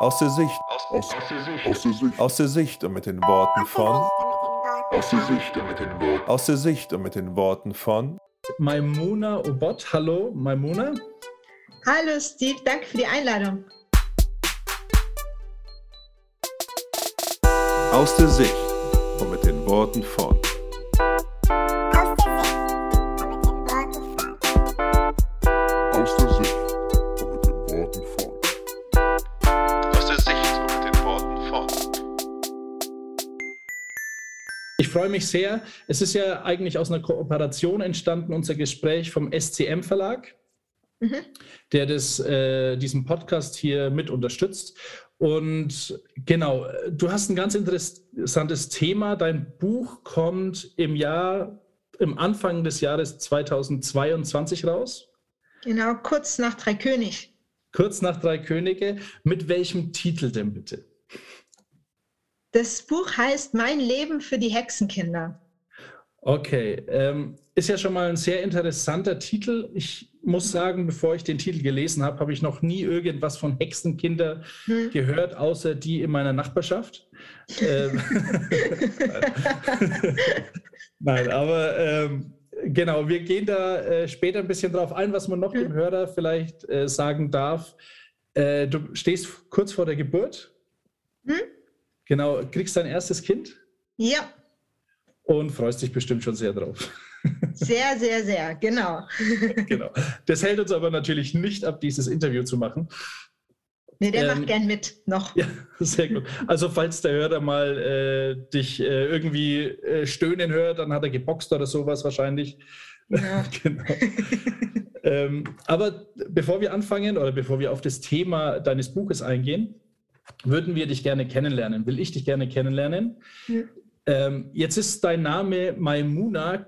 Aus der Sicht. Aus, aus, der Sicht. Aus der Sicht. Aus der Sicht und mit den Worten von. Aus der Sicht und mit den Worten. Aus der Sicht und mit den Worten von. Maimuna Obot. Hallo, Maimuna. Hallo, Steve. Danke für die Einladung. Aus der Sicht und mit den Worten von. Freue mich sehr. Es ist ja eigentlich aus einer Kooperation entstanden, unser Gespräch vom SCM Verlag, mhm. der das, äh, diesen Podcast hier mit unterstützt. Und genau, du hast ein ganz interessantes Thema. Dein Buch kommt im Jahr, im Anfang des Jahres 2022 raus. Genau, kurz nach Drei König. Kurz nach Drei Könige. Mit welchem Titel denn bitte? Das Buch heißt Mein Leben für die Hexenkinder. Okay, ähm, ist ja schon mal ein sehr interessanter Titel. Ich muss sagen, bevor ich den Titel gelesen habe, habe ich noch nie irgendwas von Hexenkinder hm. gehört, außer die in meiner Nachbarschaft. ähm, Nein, aber ähm, Genau, wir gehen da äh, später ein bisschen drauf ein, was man noch mhm. dem Hörer vielleicht äh, sagen darf. Äh, du stehst kurz vor der Geburt. Mhm. Genau, kriegst dein erstes Kind. Ja. Und freust dich bestimmt schon sehr drauf. Sehr, sehr, sehr, genau. genau. Das hält uns aber natürlich nicht ab, dieses Interview zu machen. Nee, der ähm, macht gern mit noch. Ja, sehr gut. Also falls der Hörer mal äh, dich äh, irgendwie äh, stöhnen hört, dann hat er geboxt oder sowas wahrscheinlich. Ja. genau. ähm, aber bevor wir anfangen oder bevor wir auf das Thema deines Buches eingehen, würden wir dich gerne kennenlernen. Will ich dich gerne kennenlernen? Ja. Ähm, jetzt ist dein Name Maimuna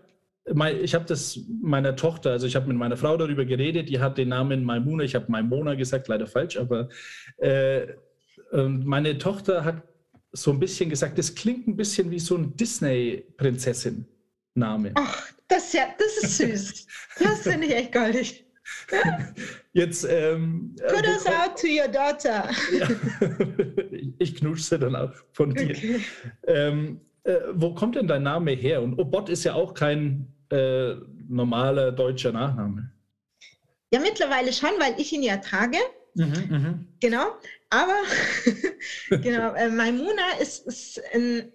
ich habe das meiner Tochter, also ich habe mit meiner Frau darüber geredet, die hat den Namen Maimuna, ich habe Maimona gesagt, leider falsch, aber äh, meine Tochter hat so ein bisschen gesagt, das klingt ein bisschen wie so ein Disney-Prinzessin-Name. Ach, das, ja, das ist süß. das finde ich echt goldig. Jetzt. Ähm, Kudos äh, out to your daughter. Ja, ich knutsche sie dann auch von dir. Okay. Ähm, äh, wo kommt denn dein Name her? Und Obot ist ja auch kein äh, normaler deutscher Nachname. Ja, mittlerweile schon, weil ich ihn ja trage. Mhm, mh. Genau. Aber genau, äh, Maimuna ist, ist ein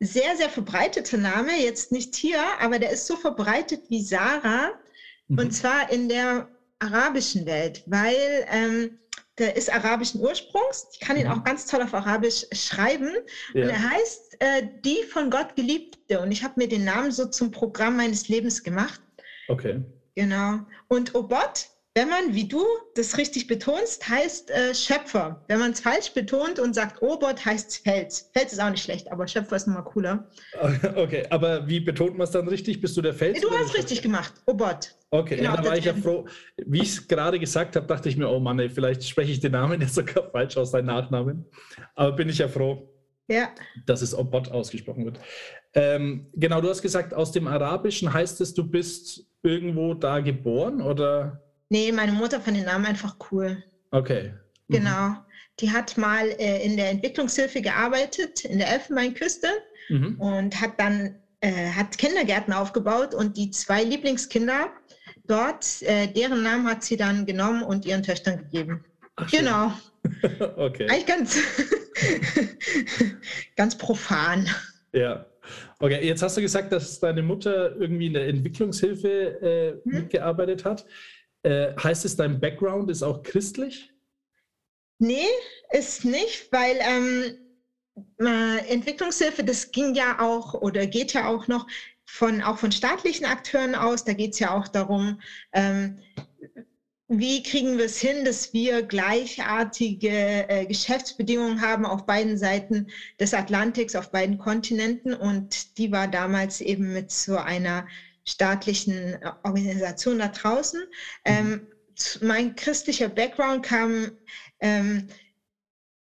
sehr, sehr verbreiteter Name. Jetzt nicht hier, aber der ist so verbreitet wie Sarah. Mhm. Und zwar in der arabischen Welt, weil ähm, der ist arabischen Ursprungs. Ich kann ihn mhm. auch ganz toll auf Arabisch schreiben. Ja. Und er heißt äh, Die von Gott Geliebte. Und ich habe mir den Namen so zum Programm meines Lebens gemacht. Okay. Genau. Und Obot, wenn man, wie du das richtig betonst, heißt äh, Schöpfer. Wenn man es falsch betont und sagt Obot, heißt es Fels. Fels ist auch nicht schlecht, aber Schöpfer ist nochmal cooler. Okay, aber wie betont man es dann richtig? Bist du der Fels? Du hast richtig gemacht. Obot. Okay, genau, ja, da war ich ja froh. Wie ich es gerade gesagt habe, dachte ich mir, oh Mann, ey, vielleicht spreche ich den Namen jetzt sogar falsch aus, deinen Nachnamen. Aber bin ich ja froh, ja. dass es Obot ausgesprochen wird. Ähm, genau, du hast gesagt, aus dem Arabischen heißt es, du bist irgendwo da geboren oder? Nee, meine Mutter fand den Namen einfach cool. Okay. Mhm. Genau. Die hat mal äh, in der Entwicklungshilfe gearbeitet, in der Elfenbeinküste mhm. und hat dann äh, hat Kindergärten aufgebaut und die zwei Lieblingskinder dort, äh, deren Namen hat sie dann genommen und ihren Töchtern gegeben. Ach, genau. okay. Eigentlich ganz, ganz profan. Ja. Okay, jetzt hast du gesagt, dass deine Mutter irgendwie in der Entwicklungshilfe äh, hm? mitgearbeitet hat. Äh, heißt es, dein Background ist auch christlich? Nee, ist nicht, weil ähm, äh, Entwicklungshilfe, das ging ja auch oder geht ja auch noch von, auch von staatlichen Akteuren aus. Da geht es ja auch darum, ähm, wie kriegen wir es hin, dass wir gleichartige äh, Geschäftsbedingungen haben auf beiden Seiten des Atlantiks, auf beiden Kontinenten. Und die war damals eben mit so einer staatlichen äh, Organisation da draußen. Mhm. Ähm, mein christlicher Background kam ähm,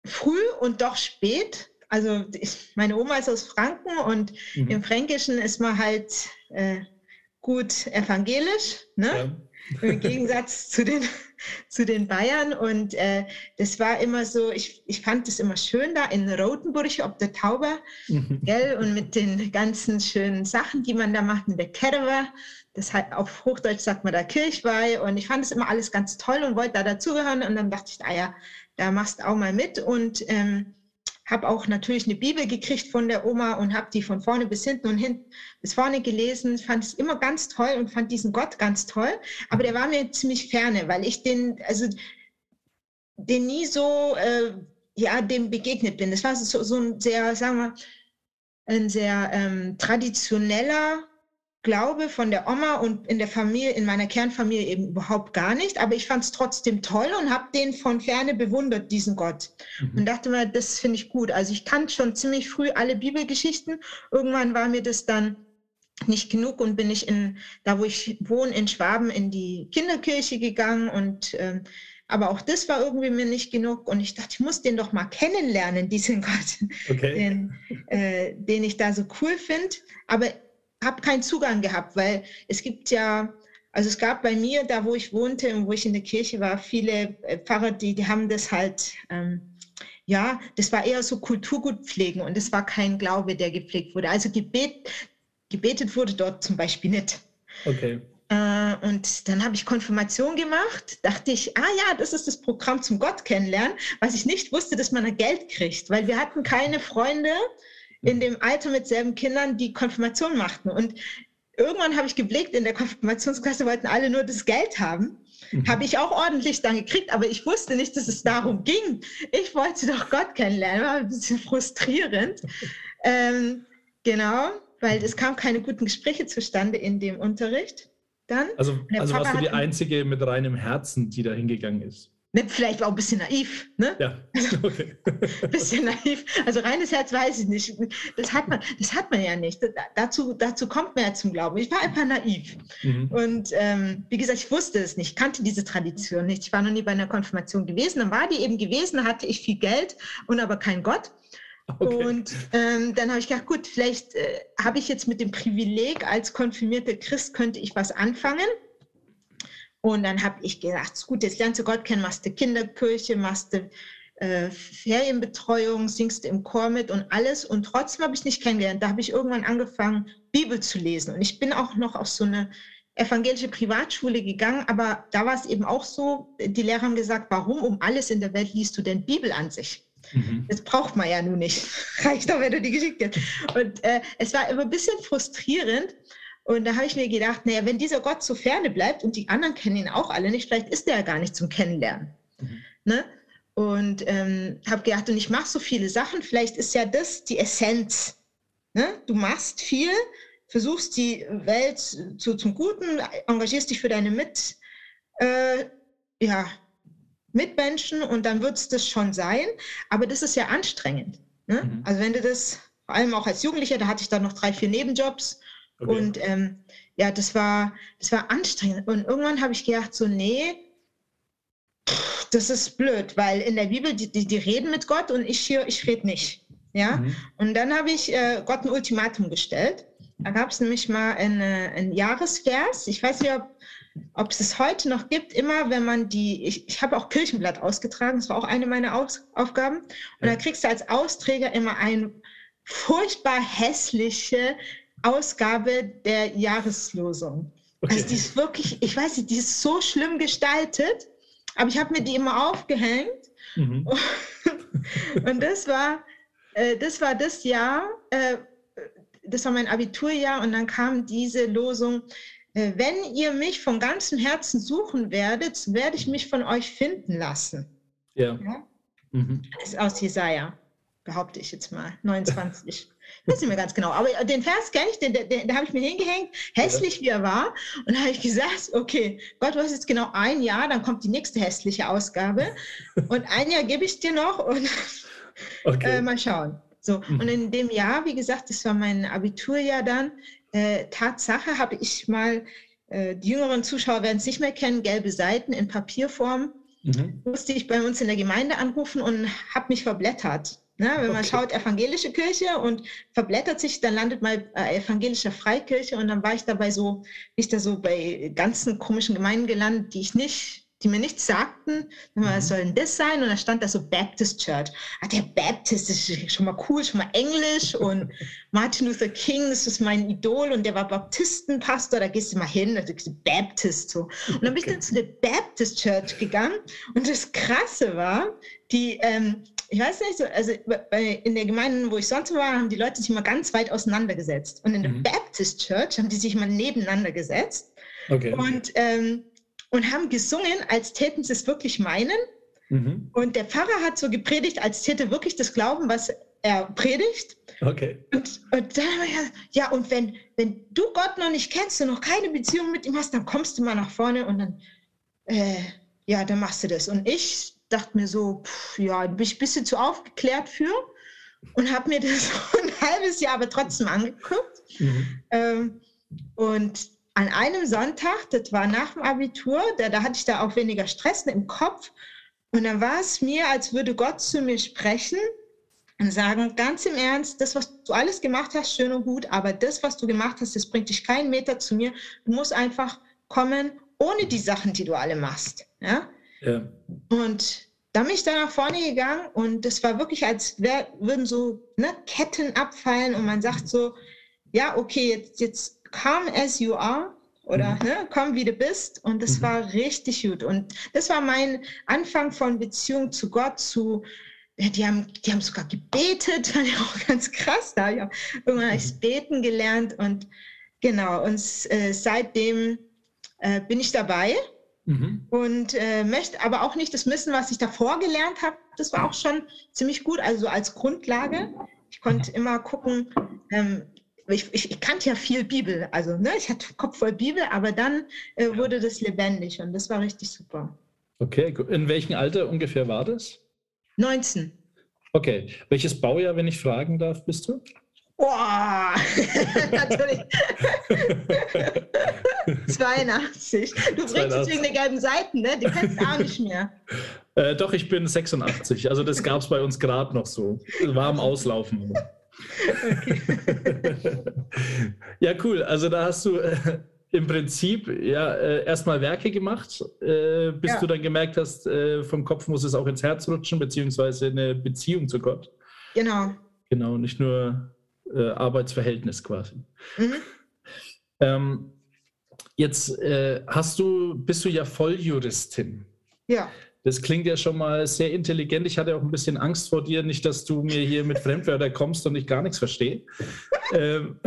früh und doch spät also ich, meine Oma ist aus Franken und mhm. im Fränkischen ist man halt äh, gut evangelisch. Ne? Im Gegensatz zu den, zu den Bayern. Und äh, das war immer so, ich, ich fand es immer schön da in Rotenburg, ob der Tauber, mhm. gell, und mit den ganzen schönen Sachen, die man da macht, mit der Kerwe. Das halt auf Hochdeutsch sagt man da Kirchweih. Und ich fand es immer alles ganz toll und wollte da dazugehören. Und dann dachte ich, ah ja, da machst du auch mal mit. Und ähm, habe auch natürlich eine Bibel gekriegt von der Oma und habe die von vorne bis hinten und hinten bis vorne gelesen. Fand es immer ganz toll und fand diesen Gott ganz toll. Aber der war mir ziemlich ferne, weil ich den, also den nie so, äh, ja, dem begegnet bin. Das war so, so ein sehr, sagen wir, ein sehr ähm, traditioneller Glaube von der Oma und in der Familie, in meiner Kernfamilie eben überhaupt gar nicht. Aber ich fand es trotzdem toll und habe den von ferne bewundert, diesen Gott. Mhm. Und dachte mir, das finde ich gut. Also ich kannte schon ziemlich früh alle Bibelgeschichten. Irgendwann war mir das dann nicht genug und bin ich in, da wo ich wohne, in Schwaben, in die Kinderkirche gegangen und ähm, aber auch das war irgendwie mir nicht genug und ich dachte, ich muss den doch mal kennenlernen, diesen Gott, okay. den, äh, den ich da so cool finde. Aber habe keinen Zugang gehabt, weil es gibt ja, also es gab bei mir, da wo ich wohnte und wo ich in der Kirche war, viele äh, Pfarrer, die, die haben das halt, ähm, ja, das war eher so Kulturgut pflegen und es war kein Glaube, der gepflegt wurde. Also gebet, gebetet wurde dort zum Beispiel nicht. Okay. Äh, und dann habe ich Konfirmation gemacht, dachte ich, ah ja, das ist das Programm zum Gott kennenlernen, was ich nicht wusste, dass man da Geld kriegt, weil wir hatten keine Freunde, in dem Alter mit selben Kindern, die Konfirmation machten. Und irgendwann habe ich geblickt, in der Konfirmationsklasse wollten alle nur das Geld haben. Mhm. Habe ich auch ordentlich dann gekriegt, aber ich wusste nicht, dass es darum ging. Ich wollte doch Gott kennenlernen, war ein bisschen frustrierend. ähm, genau, weil es kam keine guten Gespräche zustande in dem Unterricht. Dann. Also, also warst du die Einzige mit reinem Herzen, die da hingegangen ist? Ne, vielleicht auch ein bisschen naiv. Ne? Ja, okay. ein bisschen naiv. Also reines Herz weiß ich nicht. Das hat man, das hat man ja nicht. dazu, dazu kommt man ja zum Glauben. Ich war einfach naiv. Mhm. Und ähm, wie gesagt, ich wusste es nicht, kannte diese Tradition nicht. Ich war noch nie bei einer Konfirmation gewesen. Dann war die eben gewesen, hatte ich viel Geld und aber kein Gott. Okay. Und ähm, dann habe ich gedacht, gut, vielleicht äh, habe ich jetzt mit dem Privileg als konfirmierter Christ, könnte ich was anfangen. Und dann habe ich gedacht, gut, jetzt lernst du Gott kennen, machst du Kinderkirche, machst du äh, Ferienbetreuung, singst du im Chor mit und alles. Und trotzdem habe ich nicht kennengelernt. Da habe ich irgendwann angefangen, Bibel zu lesen. Und ich bin auch noch auf so eine evangelische Privatschule gegangen, aber da war es eben auch so, die Lehrer haben gesagt, warum um alles in der Welt liest du denn Bibel an sich? Mhm. Das braucht man ja nun nicht. Reicht doch, wenn du die geschickt hast. Und äh, es war immer ein bisschen frustrierend, und da habe ich mir gedacht, naja, wenn dieser Gott so ferne bleibt und die anderen kennen ihn auch alle nicht, vielleicht ist der ja gar nicht zum Kennenlernen. Mhm. Ne? Und ähm, habe gedacht, und ich mache so viele Sachen, vielleicht ist ja das die Essenz. Ne? Du machst viel, versuchst die Welt zu, zum Guten, engagierst dich für deine Mit, äh, ja, Mitmenschen und dann wird es das schon sein. Aber das ist ja anstrengend. Ne? Mhm. Also wenn du das, vor allem auch als Jugendlicher, da hatte ich dann noch drei, vier Nebenjobs Okay. Und ähm, ja, das war, das war anstrengend. Und irgendwann habe ich gedacht, so, nee, das ist blöd, weil in der Bibel, die, die, die reden mit Gott und ich hier, ich rede nicht. Ja? Mhm. Und dann habe ich äh, Gott ein Ultimatum gestellt. Da gab es nämlich mal eine, einen Jahresvers. Ich weiß nicht, ob, ob es es heute noch gibt. Immer wenn man die, ich, ich habe auch Kirchenblatt ausgetragen, das war auch eine meiner Aus, Aufgaben. Und da kriegst du als Austräger immer ein furchtbar hässliche Ausgabe der Jahreslosung. Okay. Also die ist wirklich, ich weiß nicht, die ist so schlimm gestaltet, aber ich habe mir die immer aufgehängt. Mhm. Und das war, äh, das war das Jahr, äh, das war mein Abiturjahr und dann kam diese Losung, äh, wenn ihr mich von ganzem Herzen suchen werdet, werde ich mich von euch finden lassen. Ja. ja? Mhm. Das ist aus Jesaja, behaupte ich jetzt mal, 29. weiß nicht mehr ganz genau, aber den Vers kenne ich, den, den, den habe ich mir hingehängt, hässlich wie er war. Und da habe ich gesagt, okay, Gott, du hast jetzt genau ein Jahr, dann kommt die nächste hässliche Ausgabe. Und ein Jahr gebe ich dir noch und okay. äh, mal schauen. So, mhm. und in dem Jahr, wie gesagt, das war mein Abiturjahr dann, äh, Tatsache habe ich mal, äh, die jüngeren Zuschauer werden es nicht mehr kennen, gelbe Seiten in Papierform. Mhm. Musste ich bei uns in der Gemeinde anrufen und habe mich verblättert Ne? Wenn man okay. schaut, evangelische Kirche und verblättert sich, dann landet man äh, evangelischer Freikirche und dann war ich dabei so, nicht da so bei ganzen komischen Gemeinden gelandet, die ich nicht die mir nichts sagten. Was mhm. soll denn das sein? Und da stand da so Baptist Church. Ah, der Baptist ist schon mal cool, schon mal Englisch. Und Martin Luther King, das ist mein Idol und der war Baptistenpastor, da gehst du mal hin, da sagst du Baptist so. Und dann bin ich dann zu der Baptist Church gegangen und das Krasse war, die, ähm, ich weiß nicht, so, also bei, in der Gemeinde, wo ich sonst war, haben die Leute sich mal ganz weit auseinandergesetzt. Und in der mhm. Baptist Church haben die sich mal nebeneinander gesetzt. Okay. Und ähm, und haben gesungen, als täten sie es wirklich meinen. Mhm. Und der Pfarrer hat so gepredigt, als täte wirklich das Glauben, was er predigt. Okay. Und, und dann haben wir ja, ja, und wenn, wenn du Gott noch nicht kennst und noch keine Beziehung mit ihm hast, dann kommst du mal nach vorne und dann, äh, ja, dann machst du das. Und ich dachte mir so, pff, ja, bin ich ein bisschen zu aufgeklärt für und habe mir das ein halbes Jahr aber trotzdem angeguckt. Mhm. Ähm, und an einem Sonntag, das war nach dem Abitur, da, da hatte ich da auch weniger Stress im Kopf. Und dann war es mir, als würde Gott zu mir sprechen und sagen, ganz im Ernst, das, was du alles gemacht hast, schön und gut, aber das, was du gemacht hast, das bringt dich keinen Meter zu mir. Du musst einfach kommen, ohne die Sachen, die du alle machst. Ja? Ja. Und dann bin ich da nach vorne gegangen und das war wirklich, als wär, würden so ne, Ketten abfallen und man sagt so, ja, okay, jetzt, jetzt come as you are oder mhm. ne, komm wie du bist. Und das mhm. war richtig gut. Und das war mein Anfang von Beziehung zu Gott, zu die haben, die haben sogar gebetet, fand ich auch ganz krass. Da ja, irgendwann habe ich mhm. beten gelernt und genau, und äh, seitdem äh, bin ich dabei mhm. und äh, möchte aber auch nicht das Wissen, was ich davor gelernt habe, das war auch schon ziemlich gut, also als Grundlage. Ich konnte mhm. immer gucken, ähm, ich, ich, ich, kannte ja viel Bibel, also ne, ich hatte Kopf voll Bibel, aber dann äh, wurde das lebendig und das war richtig super. Okay, in welchem Alter ungefähr war das? 19. Okay, welches Baujahr, wenn ich fragen darf, bist du? Boah, natürlich. 82. Du bringst es wegen der gelben Seiten, ne? Die kennst du auch nicht mehr. Äh, doch, ich bin 86. Also das gab es bei uns gerade noch so. War am Auslaufen. ja, cool. Also da hast du äh, im Prinzip ja äh, erstmal Werke gemacht, äh, bis ja. du dann gemerkt hast, äh, vom Kopf muss es auch ins Herz rutschen, beziehungsweise eine Beziehung zu Gott. Genau. Genau, nicht nur äh, Arbeitsverhältnis quasi. Mhm. Ähm, jetzt äh, hast du, bist du ja Volljuristin. Ja. Das klingt ja schon mal sehr intelligent. Ich hatte auch ein bisschen Angst vor dir, nicht, dass du mir hier mit Fremdwörtern kommst und ich gar nichts verstehe. ähm.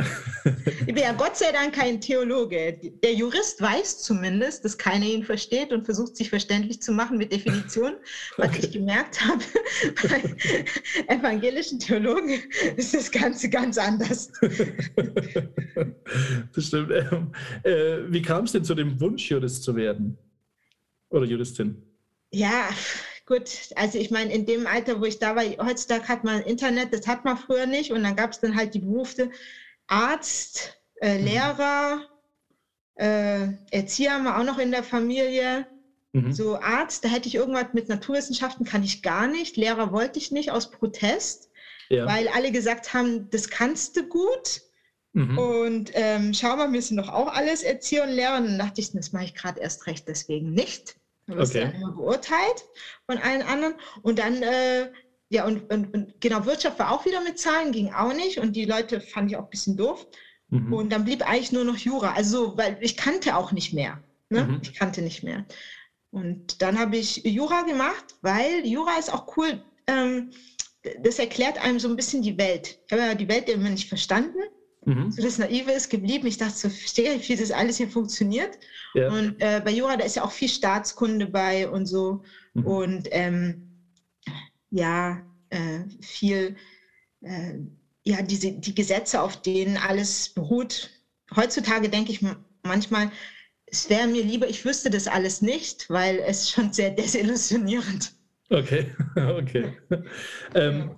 Ich bin ja Gott sei Dank kein Theologe. Der Jurist weiß zumindest, dass keiner ihn versteht und versucht, sich verständlich zu machen mit Definitionen. Was ich gemerkt habe, bei evangelischen Theologen ist das Ganze ganz anders. das stimmt. Ähm, äh, wie kam es denn zu dem Wunsch, Jurist zu werden? Oder Juristin? Ja, gut. Also ich meine, in dem Alter, wo ich da war, heutzutage hat man Internet, das hat man früher nicht. Und dann gab es dann halt die Berufe Arzt, äh, mhm. Lehrer, äh, Erzieher haben wir auch noch in der Familie. Mhm. So Arzt, da hätte ich irgendwas mit Naturwissenschaften, kann ich gar nicht. Lehrer wollte ich nicht aus Protest, ja. weil alle gesagt haben, das kannst du gut. Mhm. Und ähm, schau mal, wir sind doch auch alles Erzieher und Lehrer. Und dann dachte ich, das mache ich gerade erst recht deswegen nicht. Du wirst okay. ja immer beurteilt von allen anderen. Und dann, äh, ja, und, und, und, genau, Wirtschaft war auch wieder mit Zahlen, ging auch nicht. Und die Leute fand ich auch ein bisschen doof. Mhm. Und dann blieb eigentlich nur noch Jura. Also, weil ich kannte auch nicht mehr. Ne? Mhm. Ich kannte nicht mehr. Und dann habe ich Jura gemacht, weil Jura ist auch cool. Ähm, das erklärt einem so ein bisschen die Welt. Ich habe ja die Welt immer nicht verstanden. Mhm. So das Naive ist geblieben. Ich dachte so, verstehe ich, wie das alles hier funktioniert. Ja. Und äh, bei Jura, da ist ja auch viel Staatskunde bei und so. Mhm. Und ähm, ja, äh, viel, äh, ja, diese, die Gesetze, auf denen alles beruht. Heutzutage denke ich manchmal, es wäre mir lieber, ich wüsste das alles nicht, weil es schon sehr desillusionierend. Okay, okay. ähm,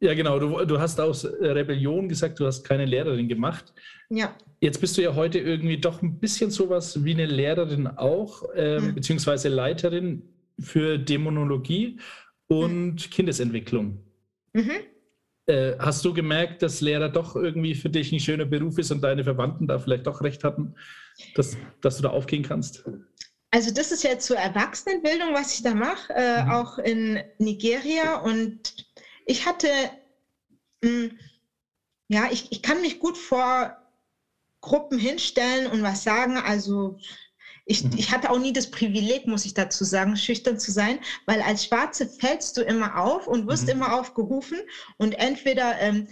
ja, genau. Du, du hast aus Rebellion gesagt, du hast keine Lehrerin gemacht. Ja. Jetzt bist du ja heute irgendwie doch ein bisschen sowas wie eine Lehrerin auch, ähm, hm. beziehungsweise Leiterin für Dämonologie und hm. Kindesentwicklung. Mhm. Äh, hast du gemerkt, dass Lehrer doch irgendwie für dich ein schöner Beruf ist und deine Verwandten da vielleicht doch recht hatten, dass, dass du da aufgehen kannst? Also das ist jetzt zur Erwachsenenbildung, was ich da mache, äh, mhm. auch in Nigeria. Und ich hatte, mh, hm, ja, ich, ich kann mich gut vor Gruppen hinstellen und was sagen. Also ich, mhm. ich hatte auch nie das Privileg, muss ich dazu sagen, schüchtern zu sein, weil als Schwarze fällst du immer auf und wirst mhm. immer aufgerufen und entweder ähm,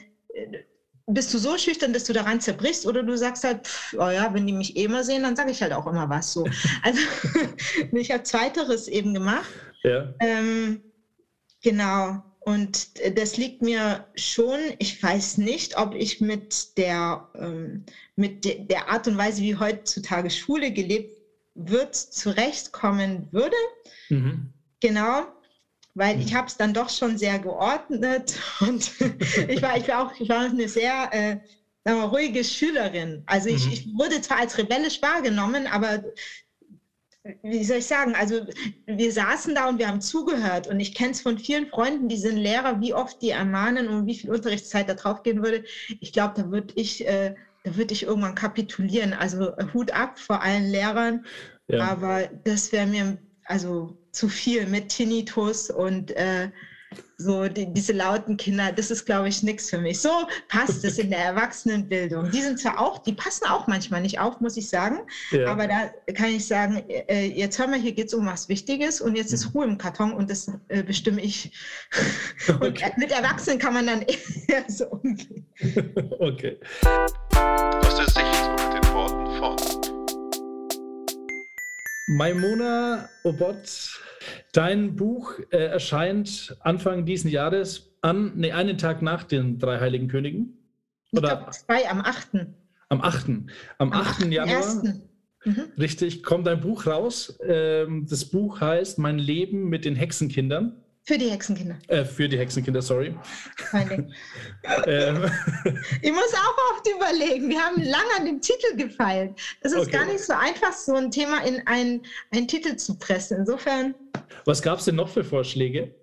bist du so schüchtern, dass du daran zerbrichst oder du sagst halt, pff, oh ja, wenn die mich eh immer sehen, dann sage ich halt auch immer was so. Also ich habe Zweiteres eben gemacht. Ja. Ähm, genau. Und das liegt mir schon, ich weiß nicht, ob ich mit der, ähm, mit de der Art und Weise, wie heutzutage Schule gelebt wird, zurechtkommen würde. Mhm. Genau weil ich mhm. habe es dann doch schon sehr geordnet und ich war, ich war auch ich war eine sehr äh, wir, ruhige Schülerin. Also ich, mhm. ich, wurde zwar als rebellisch wahrgenommen, aber wie soll ich sagen, also wir saßen da und wir haben zugehört und ich kenne es von vielen Freunden, die sind Lehrer, wie oft die ermahnen und wie viel Unterrichtszeit da drauf gehen würde. Ich glaube, da würde ich, äh, da würde ich irgendwann kapitulieren. Also Hut ab vor allen Lehrern, ja. aber das wäre mir also zu viel mit Tinnitus und äh, so die, diese lauten Kinder, das ist, glaube ich, nichts für mich. So passt es in der Erwachsenenbildung. Die sind zwar auch, die passen auch manchmal nicht auf, muss ich sagen, ja. aber da kann ich sagen, äh, jetzt hör mal, hier geht es um was Wichtiges und jetzt ist mhm. Ruhe im Karton und das äh, bestimme ich. Okay. Und mit Erwachsenen kann man dann eher so umgehen. Okay. Aus der Maimona Obot Dein Buch äh, erscheint Anfang dieses Jahres an, nee, einen Tag nach den drei Heiligen Königen. Oder? Ich glaube, zwei am 8. Am 8. Am, am 8. 8. Januar. Mhm. Richtig, kommt ein Buch raus. Ähm, das Buch heißt Mein Leben mit den Hexenkindern. Für die Hexenkinder. Äh, für die Hexenkinder, sorry. ähm. Ich muss auch oft überlegen. Wir haben lange an dem Titel gefeilt. Das ist okay. gar nicht so einfach, so ein Thema in einen, einen Titel zu pressen. Insofern. Was gab es denn noch für Vorschläge?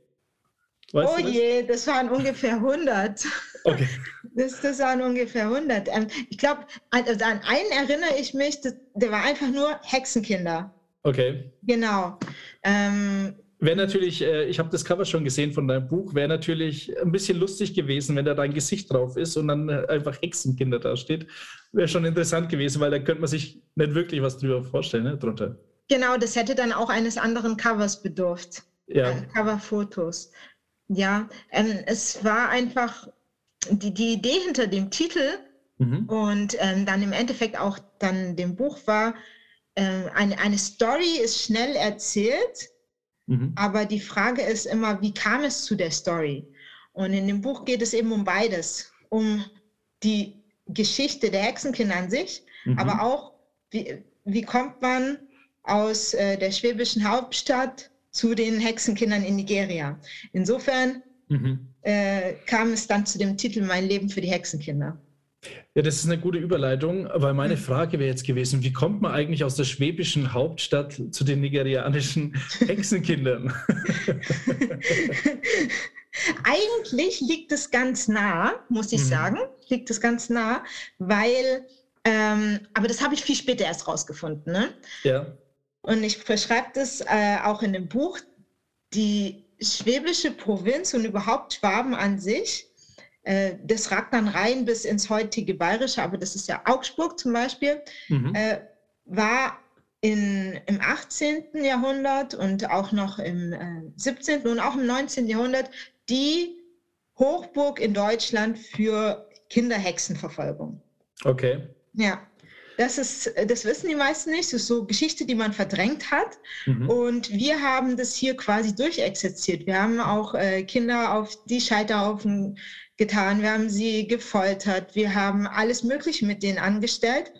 Weißt oh je, das waren ungefähr 100. Okay. Das, das waren ungefähr 100. Ähm, ich glaube, also an einen erinnere ich mich, der war einfach nur Hexenkinder. Okay. Genau. Ähm, Wäre natürlich, äh, ich habe das Cover schon gesehen von deinem Buch, wäre natürlich ein bisschen lustig gewesen, wenn da dein Gesicht drauf ist und dann äh, einfach Hexenkinder da steht. Wäre schon interessant gewesen, weil da könnte man sich nicht wirklich was drüber vorstellen, ne, drunter. Genau, das hätte dann auch eines anderen Covers bedurft. Ja. Äh, Coverfotos. Ja, ähm, es war einfach die, die Idee hinter dem Titel mhm. und ähm, dann im Endeffekt auch dann dem Buch war, äh, eine, eine Story ist schnell erzählt Mhm. Aber die Frage ist immer, wie kam es zu der Story? Und in dem Buch geht es eben um beides, um die Geschichte der Hexenkinder an sich, mhm. aber auch, wie, wie kommt man aus äh, der schwäbischen Hauptstadt zu den Hexenkindern in Nigeria. Insofern mhm. äh, kam es dann zu dem Titel Mein Leben für die Hexenkinder. Ja, das ist eine gute Überleitung, weil meine hm. Frage wäre jetzt gewesen, wie kommt man eigentlich aus der schwäbischen Hauptstadt zu den nigerianischen Hexenkindern? eigentlich liegt es ganz nah, muss ich mhm. sagen, liegt es ganz nah, weil, ähm, aber das habe ich viel später erst rausgefunden. Ne? Ja. Und ich beschreibe das äh, auch in dem Buch, die schwäbische Provinz und überhaupt Schwaben an sich das ragt dann rein bis ins heutige Bayerische, aber das ist ja Augsburg zum Beispiel, mhm. äh, war in, im 18. Jahrhundert und auch noch im äh, 17. und auch im 19. Jahrhundert die Hochburg in Deutschland für Kinderhexenverfolgung. Okay. Ja. Das ist, das wissen die meisten nicht. Das ist so Geschichte, die man verdrängt hat. Mhm. Und wir haben das hier quasi durchexerziert. Wir haben auch äh, Kinder auf die Scheiterhaufen getan, wir haben sie gefoltert, wir haben alles Mögliche mit denen angestellt.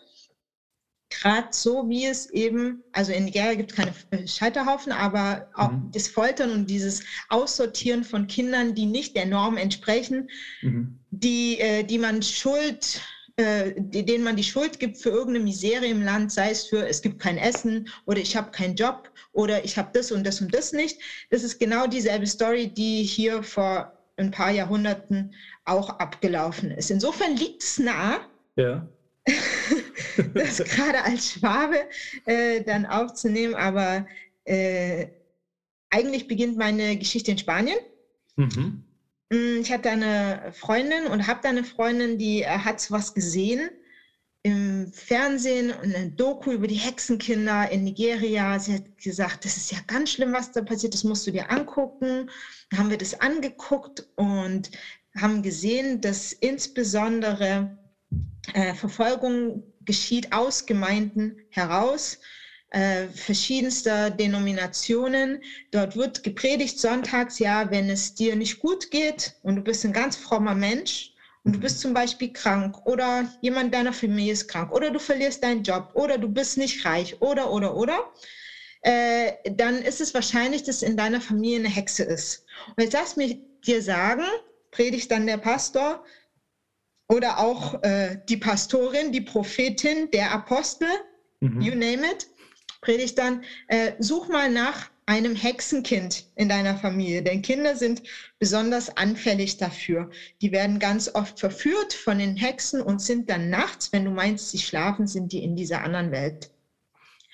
Gerade so, wie es eben, also in Nigeria gibt es keine Scheiterhaufen, aber auch mhm. das Foltern und dieses Aussortieren von Kindern, die nicht der Norm entsprechen, mhm. die, äh, die man Schuld äh, denen man die Schuld gibt für irgendeine Misere im Land, sei es für es gibt kein Essen oder ich habe keinen Job oder ich habe das und das und das nicht. Das ist genau dieselbe Story, die hier vor ein paar Jahrhunderten auch abgelaufen ist. Insofern liegt es nah, ja. das gerade als Schwabe äh, dann aufzunehmen, aber äh, eigentlich beginnt meine Geschichte in Spanien. Mhm. Mm, ich hatte eine Freundin und habe da eine Freundin, die äh, hat was gesehen im Fernsehen und eine Doku über die Hexenkinder in Nigeria. Sie hat gesagt, das ist ja ganz schlimm, was da passiert, das musst du dir angucken. Dann haben wir das angeguckt und haben gesehen, dass insbesondere äh, Verfolgung geschieht aus Gemeinden heraus, äh, verschiedenster Denominationen. Dort wird gepredigt sonntags, ja, wenn es dir nicht gut geht und du bist ein ganz frommer Mensch, und du bist zum Beispiel krank oder jemand deiner Familie ist krank oder du verlierst deinen Job oder du bist nicht reich oder, oder, oder, äh, dann ist es wahrscheinlich, dass in deiner Familie eine Hexe ist. Und jetzt lass mich dir sagen, predigt dann der Pastor oder auch äh, die Pastorin, die Prophetin, der Apostel, mhm. you name it, predigt dann, äh, such mal nach einem Hexenkind in deiner Familie, denn Kinder sind besonders anfällig dafür. Die werden ganz oft verführt von den Hexen und sind dann nachts, wenn du meinst, sie schlafen, sind die in dieser anderen Welt.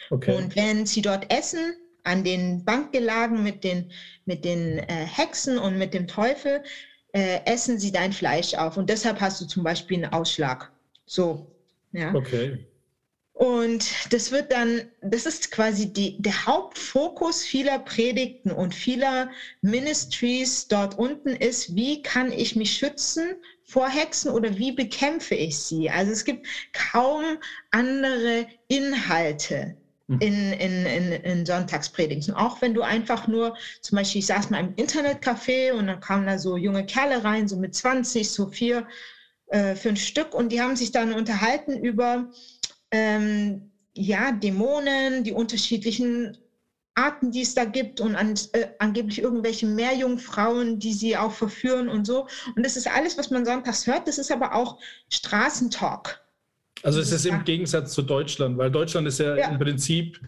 Okay. Und wenn sie dort essen, an den Bankgelagen mit den, mit den äh, Hexen und mit dem Teufel, äh, essen sie dein Fleisch auf. Und deshalb hast du zum Beispiel einen Ausschlag. So. Ja. Okay. Und das wird dann, das ist quasi die, der Hauptfokus vieler Predigten und vieler Ministries dort unten ist, wie kann ich mich schützen vor Hexen oder wie bekämpfe ich sie? Also es gibt kaum andere Inhalte mhm. in, in, in, in Sonntagspredigten. Auch wenn du einfach nur, zum Beispiel, ich saß mal im Internetcafé und dann kamen da so junge Kerle rein, so mit 20, so vier, äh, fünf Stück und die haben sich dann unterhalten über ähm, ja, Dämonen, die unterschiedlichen Arten, die es da gibt und an, äh, angeblich irgendwelche Meerjungfrauen, die sie auch verführen und so. Und das ist alles, was man sonntags hört. Das ist aber auch Straßentalk. Also es ist im Gegensatz zu Deutschland, weil Deutschland ist ja, ja. im Prinzip,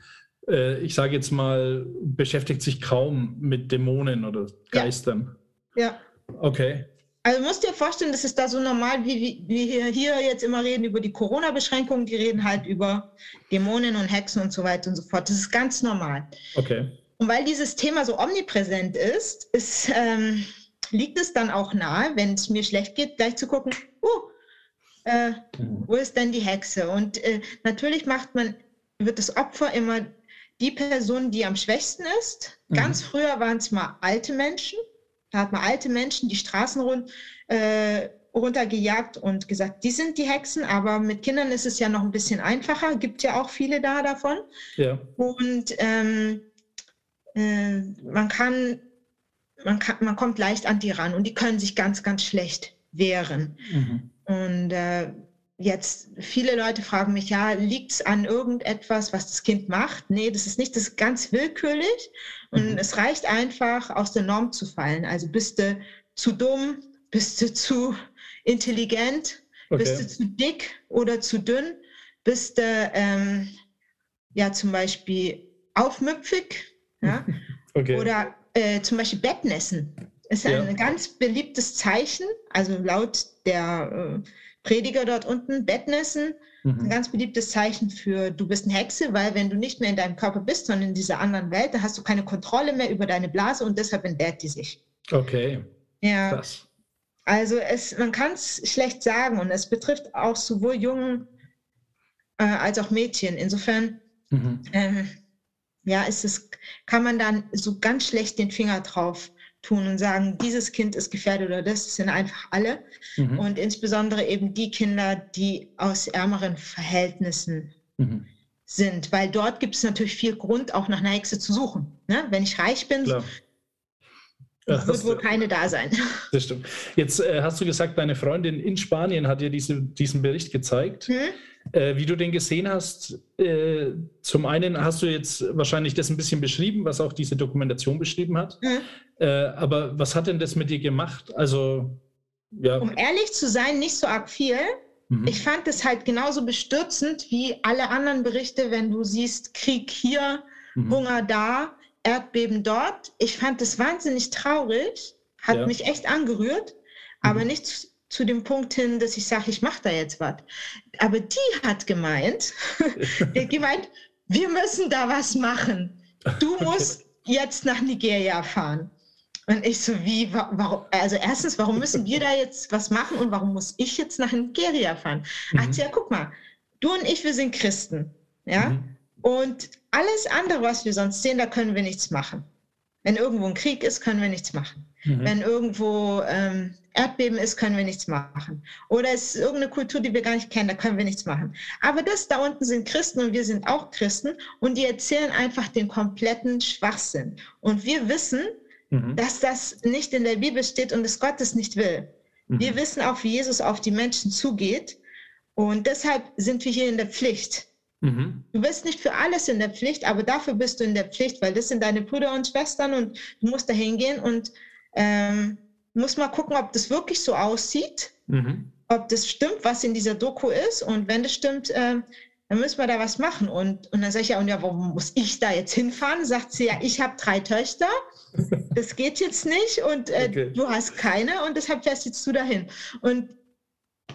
äh, ich sage jetzt mal, beschäftigt sich kaum mit Dämonen oder Geistern. Ja. ja. Okay. Also musst dir vorstellen, das ist da so normal, wie, wir hier jetzt immer reden über die Corona-Beschränkungen, die reden halt über Dämonen und Hexen und so weiter und so fort. Das ist ganz normal. Okay. Und weil dieses Thema so omnipräsent ist, ist ähm, liegt es dann auch nahe, wenn es mir schlecht geht, gleich zu gucken, uh, äh, mhm. wo ist denn die Hexe? Und äh, natürlich macht man, wird das Opfer immer die Person, die am schwächsten ist. Mhm. Ganz früher waren es mal alte Menschen da hat man alte Menschen die Straßen run, äh, runtergejagt und gesagt, die sind die Hexen, aber mit Kindern ist es ja noch ein bisschen einfacher, gibt ja auch viele da davon. Ja. Und ähm, äh, man kann, man kann, man kommt leicht an die ran und die können sich ganz, ganz schlecht wehren. Mhm. Und äh, jetzt viele Leute fragen mich, ja, liegt es an irgendetwas, was das Kind macht? Nee, das ist nicht, das ist ganz willkürlich. Und mhm. es reicht einfach, aus der Norm zu fallen. Also bist du zu dumm, bist du zu intelligent, okay. bist du zu dick oder zu dünn, bist du ähm, ja zum Beispiel aufmüpfig ja? okay. oder äh, zum Beispiel Bettnässen. Ist ja. ein ganz beliebtes Zeichen, also laut der äh, Prediger dort unten, Bettnässen, mhm. ein ganz beliebtes Zeichen für, du bist eine Hexe, weil wenn du nicht mehr in deinem Körper bist, sondern in dieser anderen Welt, dann hast du keine Kontrolle mehr über deine Blase und deshalb entbehrt die sich. Okay. Ja. Krass. Also es, man kann es schlecht sagen und es betrifft auch sowohl Jungen äh, als auch Mädchen. Insofern mhm. ähm, ja, ist es, kann man dann so ganz schlecht den Finger drauf tun und sagen, dieses Kind ist gefährdet oder das sind einfach alle. Mhm. Und insbesondere eben die Kinder, die aus ärmeren Verhältnissen mhm. sind, weil dort gibt es natürlich viel Grund, auch nach einer Hexe zu suchen. Ne? Wenn ich reich bin, Klar. wird das, wohl keine da sein. Das stimmt. Jetzt äh, hast du gesagt, deine Freundin in Spanien hat dir diese, diesen Bericht gezeigt. Hm? Äh, wie du den gesehen hast, äh, zum einen hast du jetzt wahrscheinlich das ein bisschen beschrieben, was auch diese Dokumentation beschrieben hat. Mhm. Äh, aber was hat denn das mit dir gemacht? Also, ja. Um ehrlich zu sein, nicht so arg viel. Mhm. Ich fand es halt genauso bestürzend wie alle anderen Berichte, wenn du siehst, Krieg hier, mhm. Hunger da, Erdbeben dort. Ich fand es wahnsinnig traurig, hat ja. mich echt angerührt, aber mhm. Zu, dem Punkt hin, dass ich sage, ich mache da jetzt was. Aber die hat gemeint, die gemeint, wir müssen da was machen. Du musst jetzt nach Nigeria fahren. Und ich so, wie, warum, also erstens, warum müssen wir da jetzt was machen und warum muss ich jetzt nach Nigeria fahren? Mhm. Ach ja, guck mal, du und ich, wir sind Christen, ja? Mhm. Und alles andere, was wir sonst sehen, da können wir nichts machen. Wenn irgendwo ein Krieg ist, können wir nichts machen. Mhm. Wenn irgendwo ähm, Erdbeben ist, können wir nichts machen. Oder es ist irgendeine Kultur, die wir gar nicht kennen, da können wir nichts machen. Aber das da unten sind Christen und wir sind auch Christen und die erzählen einfach den kompletten Schwachsinn. Und wir wissen, mhm. dass das nicht in der Bibel steht und es Gott es nicht will. Mhm. Wir wissen auch, wie Jesus auf die Menschen zugeht. Und deshalb sind wir hier in der Pflicht. Mhm. Du bist nicht für alles in der Pflicht, aber dafür bist du in der Pflicht, weil das sind deine Brüder und Schwestern und du musst da hingehen und ähm, muss mal gucken, ob das wirklich so aussieht, mhm. ob das stimmt, was in dieser Doku ist. Und wenn das stimmt, äh, dann müssen wir da was machen. Und, und dann sage ich ja, und ja, warum muss ich da jetzt hinfahren? Sagt sie, ja, ich habe drei Töchter, das geht jetzt nicht und äh, okay. du hast keine und deshalb fährst jetzt du dahin. Und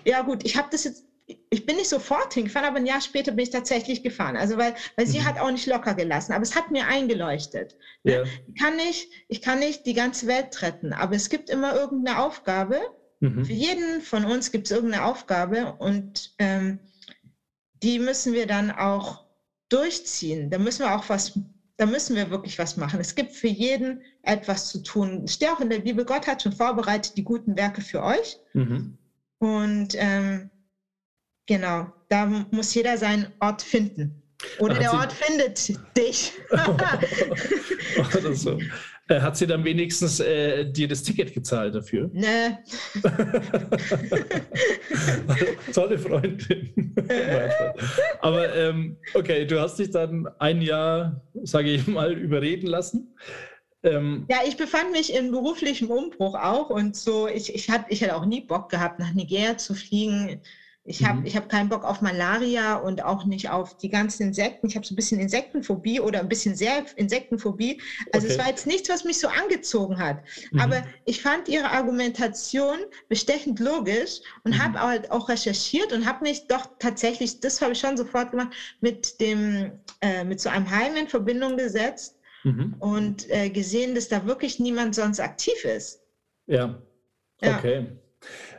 ja gut, ich habe das jetzt ich bin nicht sofort hingefahren, aber ein Jahr später bin ich tatsächlich gefahren. Also weil, weil sie mhm. hat auch nicht locker gelassen, aber es hat mir eingeleuchtet. Ne? Ja. Ich, kann nicht, ich kann nicht die ganze Welt retten, aber es gibt immer irgendeine Aufgabe. Mhm. Für jeden von uns gibt es irgendeine Aufgabe und ähm, die müssen wir dann auch durchziehen. Da müssen wir auch was, da müssen wir wirklich was machen. Es gibt für jeden etwas zu tun. Es steht auch in der Bibel, Gott hat schon vorbereitet die guten Werke für euch. Mhm. Und ähm, Genau, da muss jeder seinen Ort finden. Oder hat der Ort findet dich. Oder so. Äh, hat sie dann wenigstens äh, dir das Ticket gezahlt dafür? Nee. Tolle Freundin. Aber ähm, okay, du hast dich dann ein Jahr, sage ich mal, überreden lassen. Ähm, ja, ich befand mich in beruflichem Umbruch auch und so, ich, ich, hatte, ich hatte auch nie Bock gehabt, nach Nigeria zu fliegen. Ich habe mhm. hab keinen Bock auf Malaria und auch nicht auf die ganzen Insekten. Ich habe so ein bisschen Insektenphobie oder ein bisschen sehr Insektenphobie. Also okay. es war jetzt nichts, was mich so angezogen hat. Mhm. Aber ich fand ihre Argumentation bestechend logisch und mhm. habe halt auch recherchiert und habe mich doch tatsächlich, das habe ich schon sofort gemacht, mit, dem, äh, mit so einem Heim in Verbindung gesetzt mhm. und äh, gesehen, dass da wirklich niemand sonst aktiv ist. Ja, okay.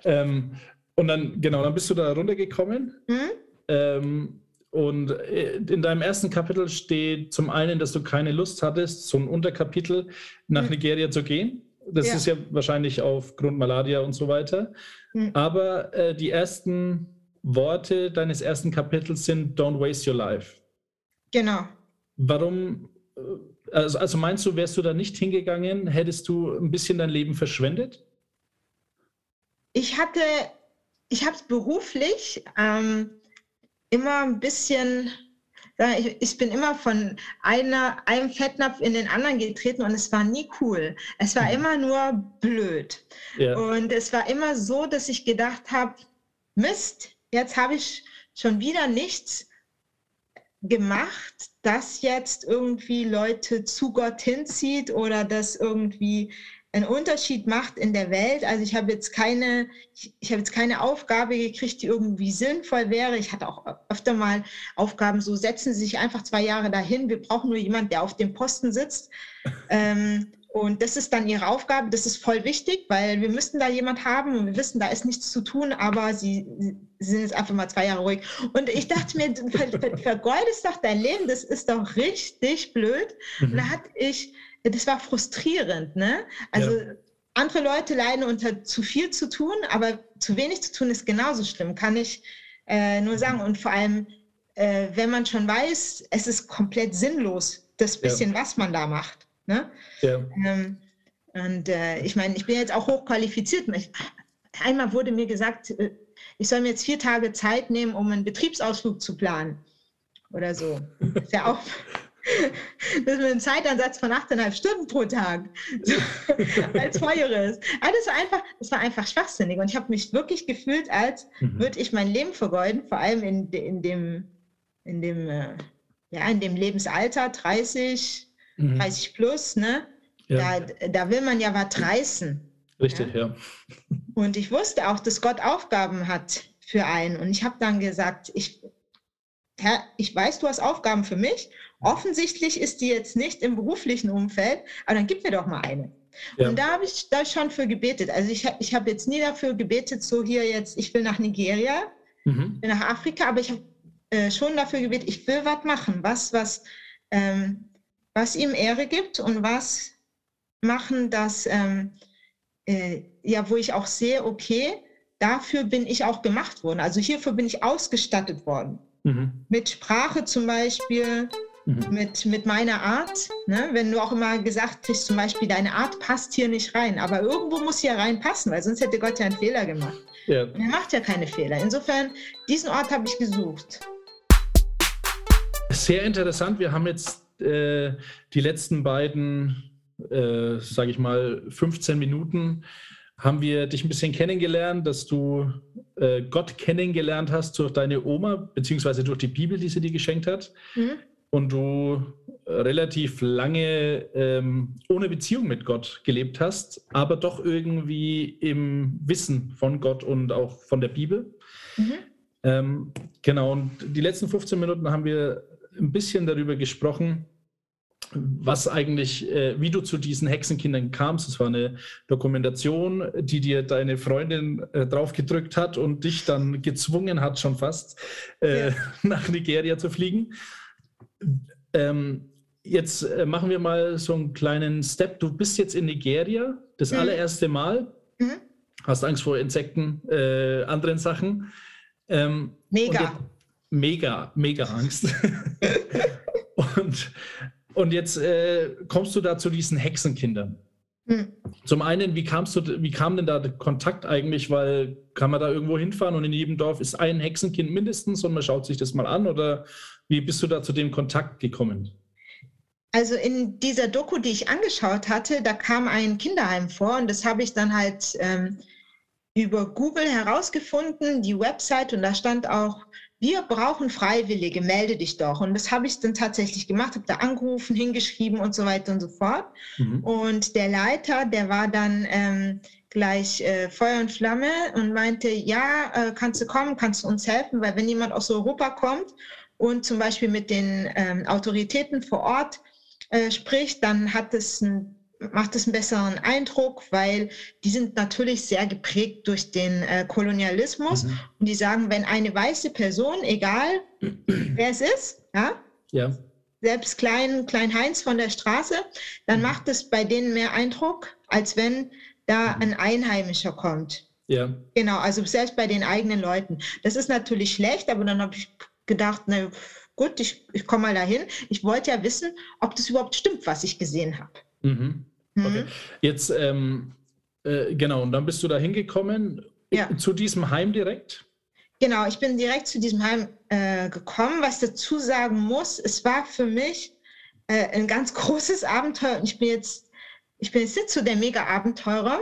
Ja. Ähm, und dann, genau, dann bist du da runtergekommen. Mhm. Ähm, und äh, in deinem ersten Kapitel steht zum einen, dass du keine Lust hattest, so ein Unterkapitel nach mhm. Nigeria zu gehen. Das ja. ist ja wahrscheinlich aufgrund Malaria und so weiter. Mhm. Aber äh, die ersten Worte deines ersten Kapitels sind Don't waste your life. Genau. Warum, äh, also, also meinst du, wärst du da nicht hingegangen, hättest du ein bisschen dein Leben verschwendet? Ich hatte ich habe es beruflich ähm, immer ein bisschen, ich, ich, bin immer von einer, einem Fettnapf in den anderen getreten und es war nie cool. Es war mhm. immer nur blöd. Ja. Und es war immer so, dass ich gedacht habe, Mist, jetzt habe ich schon wieder nichts gemacht, das jetzt irgendwie Leute zu Gott hinzieht oder das irgendwie einen Unterschied macht in der Welt. Also ich habe jetzt keine, ich, ich habe jetzt keine Aufgabe gekriegt, die irgendwie sinnvoll wäre. Ich hatte auch öfter mal Aufgaben, so setzen Sie sich einfach zwei Jahre dahin. Wir brauchen nur jemanden, der auf dem Posten sitzt. ähm, und das ist dann ihre Aufgabe. Das ist voll wichtig, weil wir müssten da jemand haben und wir wissen, da ist nichts zu tun, aber sie, sie sind jetzt einfach mal zwei Jahre ruhig. Und ich dachte mir, ver, ver, vergeudest doch dein Leben, das ist doch richtig blöd. Mhm. Und da hatte ich das war frustrierend. Ne? Also ja. andere Leute leiden unter zu viel zu tun, aber zu wenig zu tun ist genauso schlimm, kann ich äh, nur sagen. Und vor allem, äh, wenn man schon weiß, es ist komplett sinnlos, das bisschen, ja. was man da macht. Ne? Ja. Ähm, und äh, ich meine, ich bin jetzt auch hochqualifiziert. einmal wurde mir gesagt, äh, ich soll mir jetzt vier Tage Zeit nehmen, um einen Betriebsausflug zu planen. Oder so. Ist ja auch Das ist mit einem Zeitansatz von 8,5 Stunden pro Tag als Feueres. Also das war einfach, das war einfach schwachsinnig. Und ich habe mich wirklich gefühlt, als mhm. würde ich mein Leben vergeuden, vor allem in, in dem, in dem, äh, ja, in dem Lebensalter, 30, mhm. 30 plus, ne? Ja. Da, da will man ja was reißen. Richtig, ja. ja. Und ich wusste auch, dass Gott Aufgaben hat für einen. Und ich habe dann gesagt, ich, Herr, ich weiß, du hast Aufgaben für mich. Offensichtlich ist die jetzt nicht im beruflichen Umfeld, aber dann gib mir doch mal eine. Ja. Und da habe ich da schon für gebetet. Also ich, ich habe jetzt nie dafür gebetet, so hier jetzt, ich will nach Nigeria, mhm. nach Afrika, aber ich habe äh, schon dafür gebetet, ich will was machen, was, was, ähm, was ihm Ehre gibt und was machen, dass, ähm, äh, ja, wo ich auch sehe, okay, dafür bin ich auch gemacht worden. Also hierfür bin ich ausgestattet worden. Mhm. Mit Sprache zum Beispiel, mhm. mit, mit meiner Art. Ne? Wenn du auch immer gesagt hast, zum Beispiel, deine Art passt hier nicht rein, aber irgendwo muss sie ja reinpassen, weil sonst hätte Gott ja einen Fehler gemacht. Ja. Er macht ja keine Fehler. Insofern, diesen Ort habe ich gesucht. Sehr interessant. Wir haben jetzt äh, die letzten beiden, äh, sage ich mal, 15 Minuten haben wir dich ein bisschen kennengelernt, dass du äh, Gott kennengelernt hast durch deine Oma, beziehungsweise durch die Bibel, die sie dir geschenkt hat. Mhm und du relativ lange ähm, ohne Beziehung mit Gott gelebt hast, aber doch irgendwie im Wissen von Gott und auch von der Bibel. Mhm. Ähm, genau, und die letzten 15 Minuten haben wir ein bisschen darüber gesprochen, was eigentlich, äh, wie du zu diesen Hexenkindern kamst. Es war eine Dokumentation, die dir deine Freundin äh, draufgedrückt hat und dich dann gezwungen hat, schon fast äh, ja. nach Nigeria zu fliegen. Ähm, jetzt äh, machen wir mal so einen kleinen Step. Du bist jetzt in Nigeria, das mhm. allererste Mal. Mhm. Hast Angst vor Insekten, äh, anderen Sachen. Ähm, mega. Jetzt, mega, mega Angst. und, und jetzt äh, kommst du da zu diesen Hexenkindern. Mhm. Zum einen, wie kamst du, wie kam denn da der Kontakt eigentlich? Weil kann man da irgendwo hinfahren und in jedem Dorf ist ein Hexenkind mindestens und man schaut sich das mal an oder wie bist du da zu dem Kontakt gekommen? Also in dieser Doku, die ich angeschaut hatte, da kam ein Kinderheim vor und das habe ich dann halt ähm, über Google herausgefunden, die Website und da stand auch, wir brauchen Freiwillige, melde dich doch. Und das habe ich dann tatsächlich gemacht, habe da angerufen, hingeschrieben und so weiter und so fort. Mhm. Und der Leiter, der war dann ähm, gleich äh, Feuer und Flamme und meinte, ja, äh, kannst du kommen, kannst du uns helfen, weil wenn jemand aus Europa kommt und zum Beispiel mit den ähm, Autoritäten vor Ort äh, spricht, dann hat es ein, macht es einen besseren Eindruck, weil die sind natürlich sehr geprägt durch den äh, Kolonialismus mhm. und die sagen, wenn eine weiße Person, egal wer es ist, ja, ja. selbst klein, klein Heinz von der Straße, dann mhm. macht es bei denen mehr Eindruck, als wenn da mhm. ein Einheimischer kommt. Ja. Genau, also selbst bei den eigenen Leuten. Das ist natürlich schlecht, aber dann habe ich gedacht, na gut, ich, ich komme mal dahin. Ich wollte ja wissen, ob das überhaupt stimmt, was ich gesehen habe. Mhm. Mhm. Okay. Jetzt, ähm, äh, genau, und dann bist du da hingekommen, ja. zu diesem Heim direkt? Genau, ich bin direkt zu diesem Heim äh, gekommen. Was dazu sagen muss, es war für mich äh, ein ganz großes Abenteuer. Und ich bin jetzt ich bin jetzt nicht so der Mega-Abenteurer.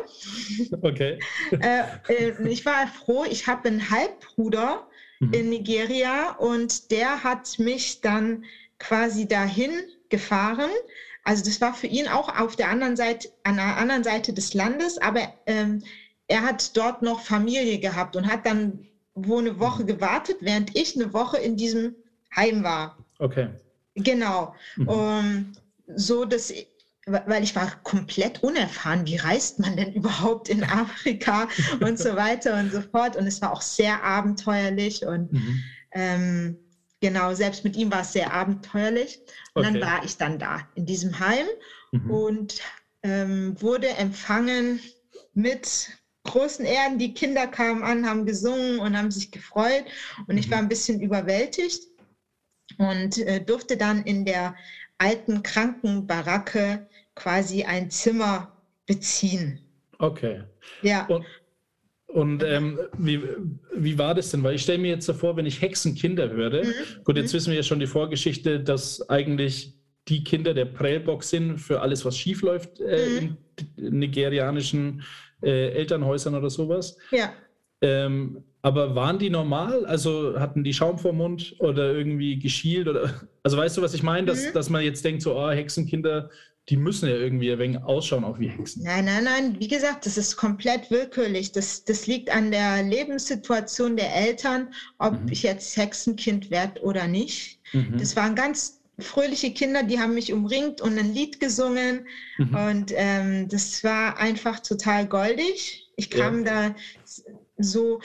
Okay. äh, äh, ich war froh, ich habe einen Halbbruder, mhm. in Nigeria und der hat mich dann quasi dahin gefahren. Also das war für ihn auch auf der anderen Seite, an der anderen Seite des Landes, aber ähm, er hat dort noch Familie gehabt und hat dann wo eine Woche mhm. gewartet, während ich eine Woche in diesem Heim war. Okay. Genau. Mhm. Um, so dass weil ich war komplett unerfahren, wie reist man denn überhaupt in Afrika und so weiter und so fort. Und es war auch sehr abenteuerlich und mhm. ähm, genau, selbst mit ihm war es sehr abenteuerlich. Und okay. dann war ich dann da in diesem Heim mhm. und ähm, wurde empfangen mit großen Ehren. Die Kinder kamen an, haben gesungen und haben sich gefreut. Und ich mhm. war ein bisschen überwältigt und äh, durfte dann in der alten Krankenbaracke quasi ein Zimmer beziehen. Okay. Ja. Und, und ähm, wie, wie war das denn? Weil ich stelle mir jetzt davor, wenn ich Hexenkinder höre, mhm. gut, jetzt mhm. wissen wir ja schon die Vorgeschichte, dass eigentlich die Kinder der Prellbock sind für alles, was schief läuft äh, mhm. in nigerianischen äh, Elternhäusern oder sowas. Ja. Ähm, aber waren die normal? Also hatten die Schaum vor Mund oder irgendwie geschielt? Oder, also weißt du, was ich meine? Dass, mhm. dass man jetzt denkt, so, oh, Hexenkinder die müssen ja irgendwie ein wenig ausschauen, auch wie Hexen. Nein, nein, nein. Wie gesagt, das ist komplett willkürlich. Das, das liegt an der Lebenssituation der Eltern, ob mhm. ich jetzt Hexenkind werde oder nicht. Mhm. Das waren ganz fröhliche Kinder, die haben mich umringt und ein Lied gesungen. Mhm. Und ähm, das war einfach total goldig. Ich kam ja. da so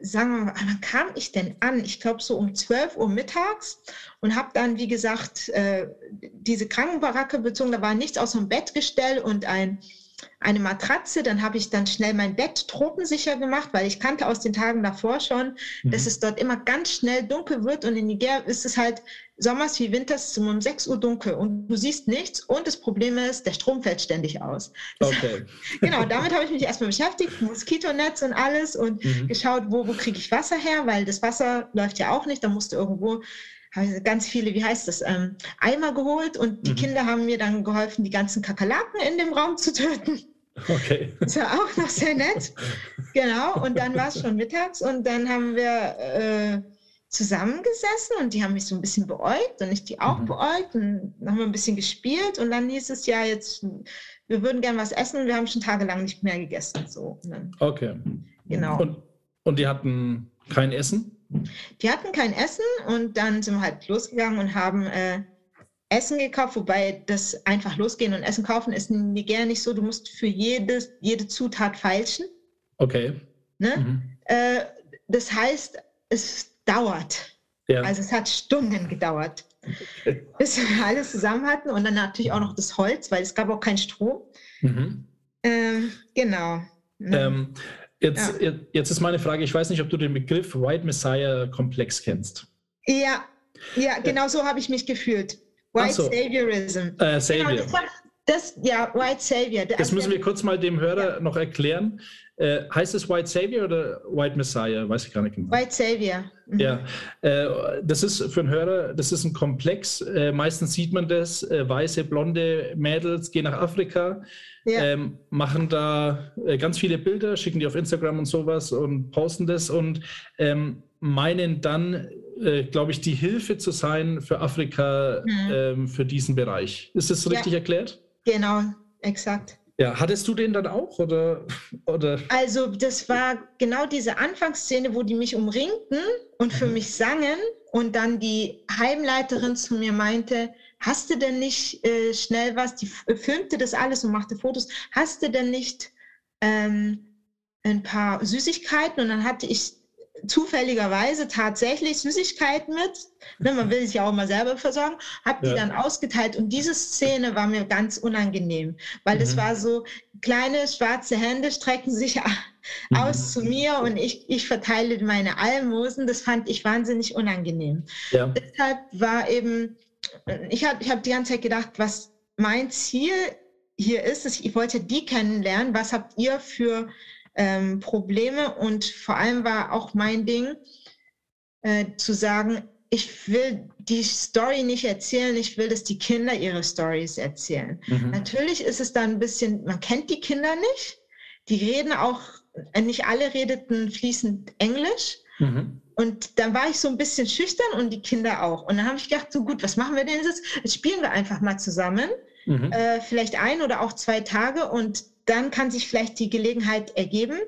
sagen wir mal, wann kam ich denn an? Ich glaube so um 12 Uhr mittags und habe dann, wie gesagt, äh, diese Krankenbaracke bezogen. Da war nichts außer ein Bettgestell und ein, eine Matratze. Dann habe ich dann schnell mein Bett tropensicher gemacht, weil ich kannte aus den Tagen davor schon, mhm. dass es dort immer ganz schnell dunkel wird. Und in Niger ist es halt sommers wie winters um 6 Uhr dunkel und du siehst nichts. Und das Problem ist, der Strom fällt ständig aus. Okay. genau, damit habe ich mich erstmal beschäftigt, Moskitonetz und alles und mhm. geschaut, wo, wo kriege ich Wasser her, weil das Wasser läuft ja auch nicht. Da musste irgendwo habe ich ganz viele, wie heißt das, ähm, Eimer geholt und die mhm. Kinder haben mir dann geholfen, die ganzen Kakerlaken in dem Raum zu töten. Okay. Das war auch noch sehr nett. Genau, und dann war es schon mittags und dann haben wir äh, zusammengesessen und die haben mich so ein bisschen beäugt und ich die auch mhm. beäugt und dann haben wir ein bisschen gespielt und dann hieß es ja jetzt, wir würden gern was essen und wir haben schon tagelang nicht mehr gegessen. So. Dann, okay. Genau. Und, und die hatten kein Essen? Die hatten kein Essen und dann sind wir halt losgegangen und haben äh, Essen gekauft, wobei das einfach losgehen und Essen kaufen ist in Nigeria nicht so. Du musst für jedes, jede Zutat feilschen. Okay. Ne? Mhm. Äh, das heißt, es dauert. Ja. Also es hat Stunden gedauert, bis wir alles zusammen hatten und dann natürlich auch noch das Holz, weil es gab auch keinen Strom. Mhm. Ähm, genau. Ne? Ähm, Jetzt, ja. jetzt ist meine Frage, ich weiß nicht, ob du den Begriff White Messiah Komplex kennst. Ja, ja, genau so habe ich mich gefühlt. White so. Saviorism. Äh, Savior. Genau, das, das, ja, White Savior. Das müssen wir kurz mal dem Hörer ja. noch erklären. Äh, heißt es White Savior oder White Messiah? Weiß ich gar nicht genau. White Savior. Mhm. Ja, äh, das ist für einen Hörer, das ist ein Komplex. Äh, meistens sieht man das, äh, weiße, blonde Mädels gehen nach Afrika, ja. ähm, machen da äh, ganz viele Bilder, schicken die auf Instagram und sowas und posten das und ähm, meinen dann, äh, glaube ich, die Hilfe zu sein für Afrika, mhm. ähm, für diesen Bereich. Ist das richtig ja. erklärt? Genau, exakt. Ja, hattest du den dann auch oder, oder? Also das war genau diese Anfangsszene, wo die mich umringten und für mhm. mich sangen und dann die Heimleiterin zu mir meinte, hast du denn nicht äh, schnell was, die filmte das alles und machte Fotos, hast du denn nicht ähm, ein paar Süßigkeiten und dann hatte ich zufälligerweise tatsächlich Süßigkeiten mit. Ne, man will sich ja auch mal selber versorgen. Habe die ja. dann ausgeteilt und diese Szene war mir ganz unangenehm, weil mhm. das war so, kleine schwarze Hände strecken sich mhm. aus zu mir und ich, ich verteile meine Almosen. Das fand ich wahnsinnig unangenehm. Ja. Deshalb war eben, ich habe ich hab die ganze Zeit gedacht, was mein Ziel hier ist, ich wollte die kennenlernen. Was habt ihr für ähm, Probleme. Und vor allem war auch mein Ding, äh, zu sagen, ich will die Story nicht erzählen, ich will, dass die Kinder ihre Stories erzählen. Mhm. Natürlich ist es dann ein bisschen, man kennt die Kinder nicht, die reden auch, äh, nicht alle redeten fließend Englisch. Mhm. Und dann war ich so ein bisschen schüchtern und die Kinder auch. Und dann habe ich gedacht, so gut, was machen wir denn jetzt? Jetzt spielen wir einfach mal zusammen. Mhm. Äh, vielleicht ein oder auch zwei Tage und dann kann sich vielleicht die Gelegenheit ergeben,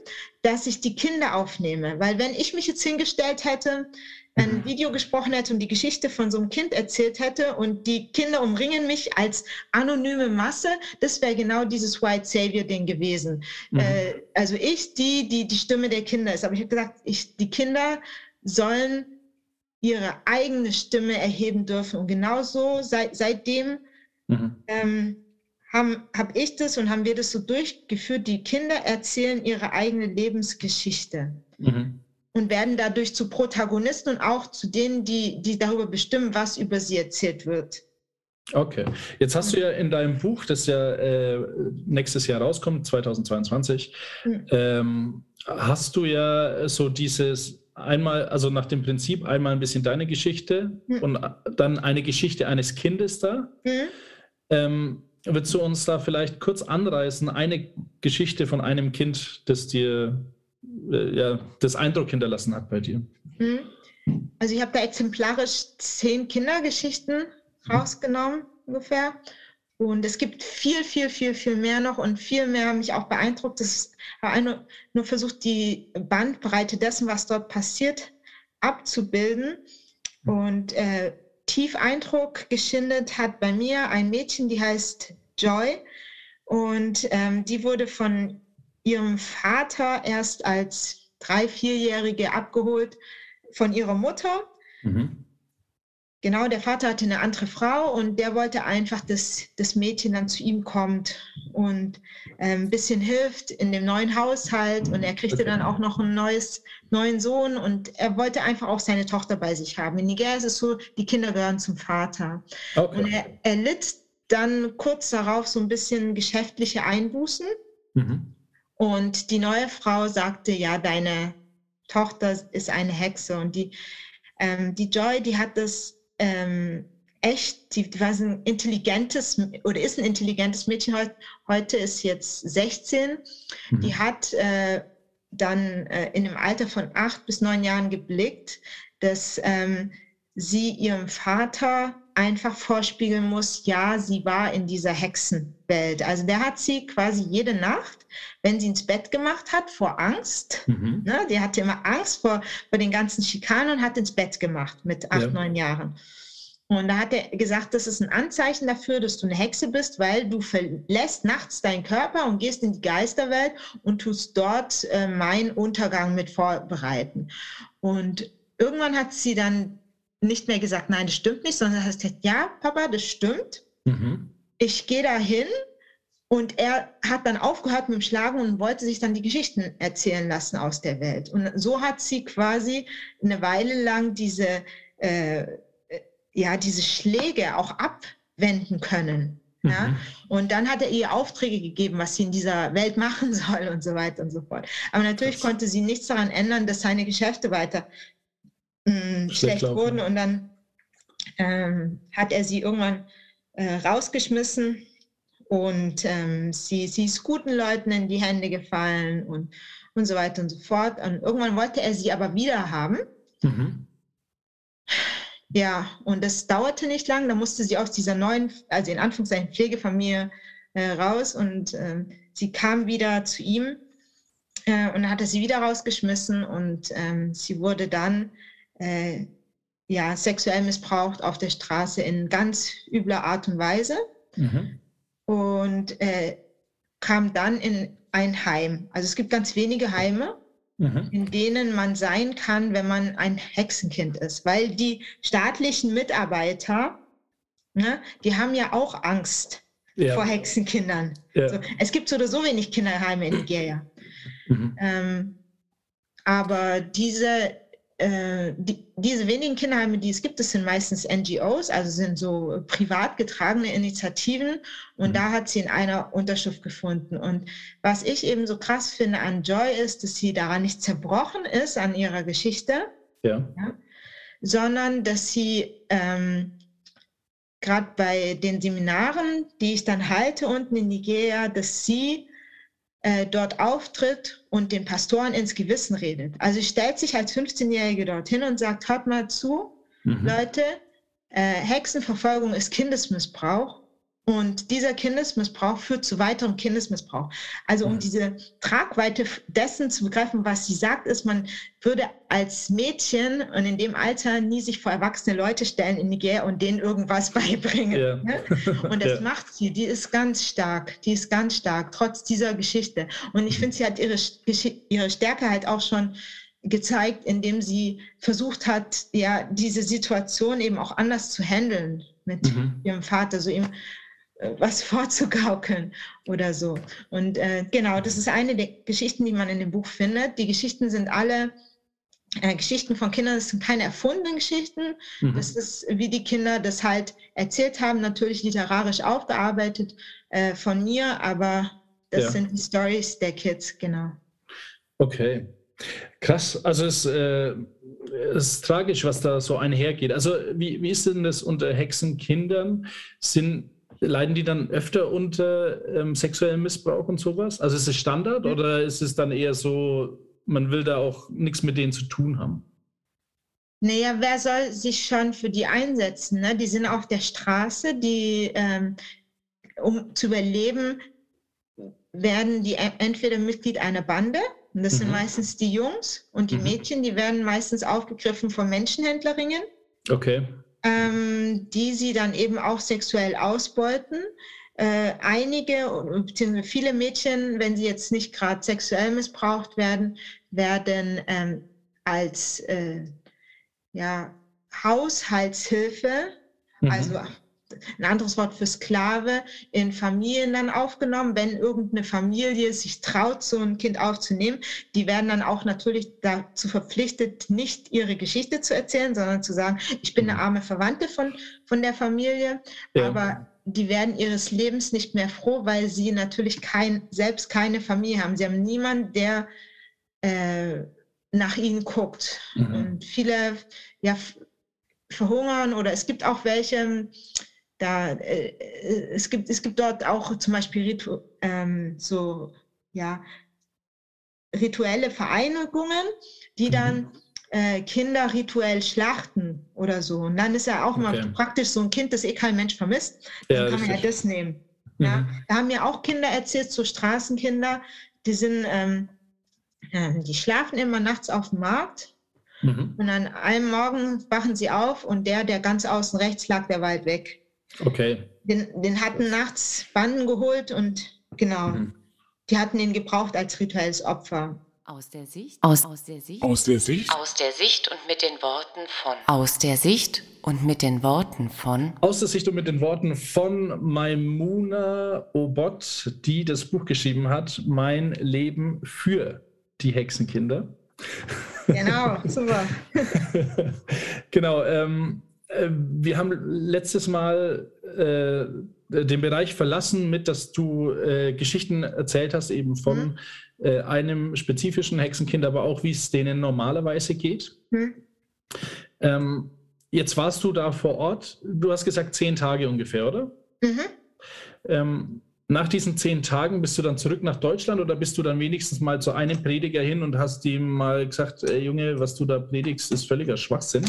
dass ich die Kinder aufnehme. Weil wenn ich mich jetzt hingestellt hätte, ein mhm. Video gesprochen hätte und die Geschichte von so einem Kind erzählt hätte und die Kinder umringen mich als anonyme Masse, das wäre genau dieses White Savior-Ding gewesen. Mhm. Äh, also ich, die, die die Stimme der Kinder ist. Aber ich habe gesagt, ich, die Kinder sollen ihre eigene Stimme erheben dürfen. Und genauso seit, seitdem mhm. ähm, habe hab ich das und haben wir das so durchgeführt. Die Kinder erzählen ihre eigene Lebensgeschichte mhm. und werden dadurch zu Protagonisten und auch zu denen, die, die darüber bestimmen, was über sie erzählt wird. Okay, jetzt hast du ja in deinem Buch, das ja äh, nächstes Jahr rauskommt, 2022, mhm. ähm, hast du ja so dieses einmal, also nach dem Prinzip einmal ein bisschen deine Geschichte mhm. und dann eine Geschichte eines Kindes da. Mhm. Ähm, Willst du uns da vielleicht kurz anreißen, eine Geschichte von einem Kind, das dir äh, ja, das Eindruck hinterlassen hat bei dir? Mhm. Also ich habe da exemplarisch zehn Kindergeschichten rausgenommen ungefähr. Und es gibt viel, viel, viel, viel mehr noch und viel mehr mich auch beeindruckt. Das nur, nur versucht, die Bandbreite dessen, was dort passiert, abzubilden. Und äh, tief Eindruck geschindet hat bei mir ein Mädchen, die heißt Joy. Und ähm, die wurde von ihrem Vater erst als drei-, vierjährige abgeholt von ihrer Mutter. Mhm. Genau, der Vater hatte eine andere Frau und der wollte einfach, dass das Mädchen dann zu ihm kommt und äh, ein bisschen hilft in dem neuen Haushalt. Und er kriegte okay. dann auch noch einen neues, neuen Sohn und er wollte einfach auch seine Tochter bei sich haben. In Niger ist es so, die Kinder gehören zum Vater. Okay. Und er, er litt dann kurz darauf so ein bisschen geschäftliche Einbußen. Mhm. Und die neue Frau sagte, ja, deine Tochter ist eine Hexe. Und die, ähm, die Joy, die hat das ähm, echt, die, die war ein intelligentes oder ist ein intelligentes Mädchen heute, heute ist jetzt 16. Mhm. Die hat äh, dann äh, in dem Alter von acht bis neun Jahren geblickt, dass ähm, sie ihrem Vater einfach vorspiegeln muss, ja, sie war in dieser Hexenwelt. Also der hat sie quasi jede Nacht, wenn sie ins Bett gemacht hat, vor Angst, mhm. ne, die hatte immer Angst vor, vor den ganzen Schikanen und hat ins Bett gemacht mit acht, ja. neun Jahren. Und da hat er gesagt, das ist ein Anzeichen dafür, dass du eine Hexe bist, weil du verlässt nachts deinen Körper und gehst in die Geisterwelt und tust dort äh, meinen Untergang mit vorbereiten. Und irgendwann hat sie dann nicht mehr gesagt, nein, das stimmt nicht, sondern hat gesagt, ja, Papa, das stimmt. Mhm. Ich gehe da hin. Und er hat dann aufgehört mit dem Schlagen und wollte sich dann die Geschichten erzählen lassen aus der Welt. Und so hat sie quasi eine Weile lang diese, äh, ja, diese Schläge auch abwenden können. Ja? Mhm. Und dann hat er ihr Aufträge gegeben, was sie in dieser Welt machen soll und so weiter und so fort. Aber natürlich das konnte sie nichts daran ändern, dass seine Geschäfte weiter mh, mm, schlecht wurden und dann ähm, hat er sie irgendwann äh, rausgeschmissen und ähm, sie, sie ist guten Leuten in die Hände gefallen und, und so weiter und so fort. Und irgendwann wollte er sie aber wieder haben. Mhm. Ja, und das dauerte nicht lang. Da musste sie aus dieser neuen, also in Anführungszeichen Pflegefamilie äh, raus und äh, sie kam wieder zu ihm äh, und hat er sie wieder rausgeschmissen und ähm, sie wurde dann äh, ja, sexuell missbraucht auf der Straße in ganz übler Art und Weise mhm. und äh, kam dann in ein Heim. Also es gibt ganz wenige Heime, mhm. in denen man sein kann, wenn man ein Hexenkind ist, weil die staatlichen Mitarbeiter, ne, die haben ja auch Angst ja. vor Hexenkindern. Ja. So, es gibt so oder so wenig Kinderheime in Nigeria. Mhm. Ähm, aber diese äh, die, diese wenigen Kinderheime, die es gibt, das sind meistens NGOs, also sind so privat getragene Initiativen. Und mhm. da hat sie in einer Unterschrift gefunden. Und was ich eben so krass finde an Joy ist, dass sie daran nicht zerbrochen ist, an ihrer Geschichte, ja. Ja, sondern dass sie ähm, gerade bei den Seminaren, die ich dann halte unten in Nigeria, dass sie äh, dort auftritt und den Pastoren ins Gewissen redet. Also stellt sich als 15-Jährige dorthin und sagt, hört mal zu, mhm. Leute, äh, Hexenverfolgung ist Kindesmissbrauch und dieser Kindesmissbrauch führt zu weiterem Kindesmissbrauch. Also um diese Tragweite dessen zu begreifen, was sie sagt, ist, man würde als Mädchen und in dem Alter nie sich vor erwachsene Leute stellen in Niger und denen irgendwas beibringen. Ja. Ne? Und das ja. macht sie. Die ist ganz stark. Die ist ganz stark, trotz dieser Geschichte. Und ich finde, sie hat ihre, ihre Stärke halt auch schon gezeigt, indem sie versucht hat, ja, diese Situation eben auch anders zu handeln mit mhm. ihrem Vater, so ihm was vorzugaukeln oder so. Und äh, genau, das ist eine der Geschichten, die man in dem Buch findet. Die Geschichten sind alle äh, Geschichten von Kindern, das sind keine erfundenen Geschichten. Mhm. Das ist, wie die Kinder das halt erzählt haben, natürlich literarisch aufgearbeitet äh, von mir, aber das ja. sind die Stories der Kids, genau. Okay. Krass, also es, äh, es, ist tragisch, was da so einhergeht. Also wie, wie ist denn das unter Hexenkindern? Sind leiden die dann öfter unter ähm, sexuellem Missbrauch und sowas? Also ist es Standard mhm. oder ist es dann eher so, man will da auch nichts mit denen zu tun haben? Naja, wer soll sich schon für die einsetzen? Ne? Die sind auf der Straße, die ähm, um zu überleben, werden die entweder Mitglied einer Bande, und das mhm. sind meistens die Jungs, und die mhm. Mädchen, die werden meistens aufgegriffen von Menschenhändlerinnen. Okay. Ähm, die sie dann eben auch sexuell ausbeuten. Äh, einige, beziehungsweise viele Mädchen, wenn sie jetzt nicht gerade sexuell missbraucht werden, werden ähm, als äh, ja, Haushaltshilfe, mhm. also ein anderes Wort für Sklave, in Familien dann aufgenommen. Wenn irgendeine Familie sich traut, so ein Kind aufzunehmen, die werden dann auch natürlich dazu verpflichtet, nicht ihre Geschichte zu erzählen, sondern zu sagen, ich bin eine mhm. arme Verwandte von, von der Familie, ja. aber die werden ihres Lebens nicht mehr froh, weil sie natürlich kein, selbst keine Familie haben. Sie haben niemanden, der äh, nach ihnen guckt. Mhm. Und viele ja, verhungern oder es gibt auch welche, da, äh, es, gibt, es gibt dort auch zum Beispiel Ritu, ähm, so, ja, rituelle Vereinigungen, die mhm. dann äh, Kinder rituell schlachten oder so. Und dann ist ja auch okay. mal praktisch so ein Kind, das eh kein Mensch vermisst, dann ja, kann man ja das nehmen. Mhm. Ja, da haben mir auch Kinder erzählt, so Straßenkinder, die sind, ähm, die schlafen immer nachts auf dem Markt mhm. und an einem Morgen wachen sie auf und der, der ganz außen rechts lag, der weit weg. Okay. Den, den hatten nachts Banden geholt und genau, mhm. die hatten ihn gebraucht als rituelles Opfer. Aus der Sicht. Aus, aus der Sicht. Aus der Sicht. Aus der Sicht und mit den Worten von. Aus der Sicht und mit den Worten von. Aus der Sicht und mit den Worten von Maimuna Obot, die das Buch geschrieben hat, Mein Leben für die Hexenkinder. Genau, super. genau. Ähm, äh, wir haben letztes Mal äh, den Bereich verlassen mit, dass du äh, Geschichten erzählt hast, eben von mhm. äh, einem spezifischen Hexenkind, aber auch wie es denen normalerweise geht. Mhm. Ähm, jetzt warst du da vor Ort. Du hast gesagt zehn Tage ungefähr, oder? Mhm. Ähm, nach diesen zehn Tagen bist du dann zurück nach Deutschland oder bist du dann wenigstens mal zu einem Prediger hin und hast ihm mal gesagt, Junge, was du da predigst, ist völliger Schwachsinn?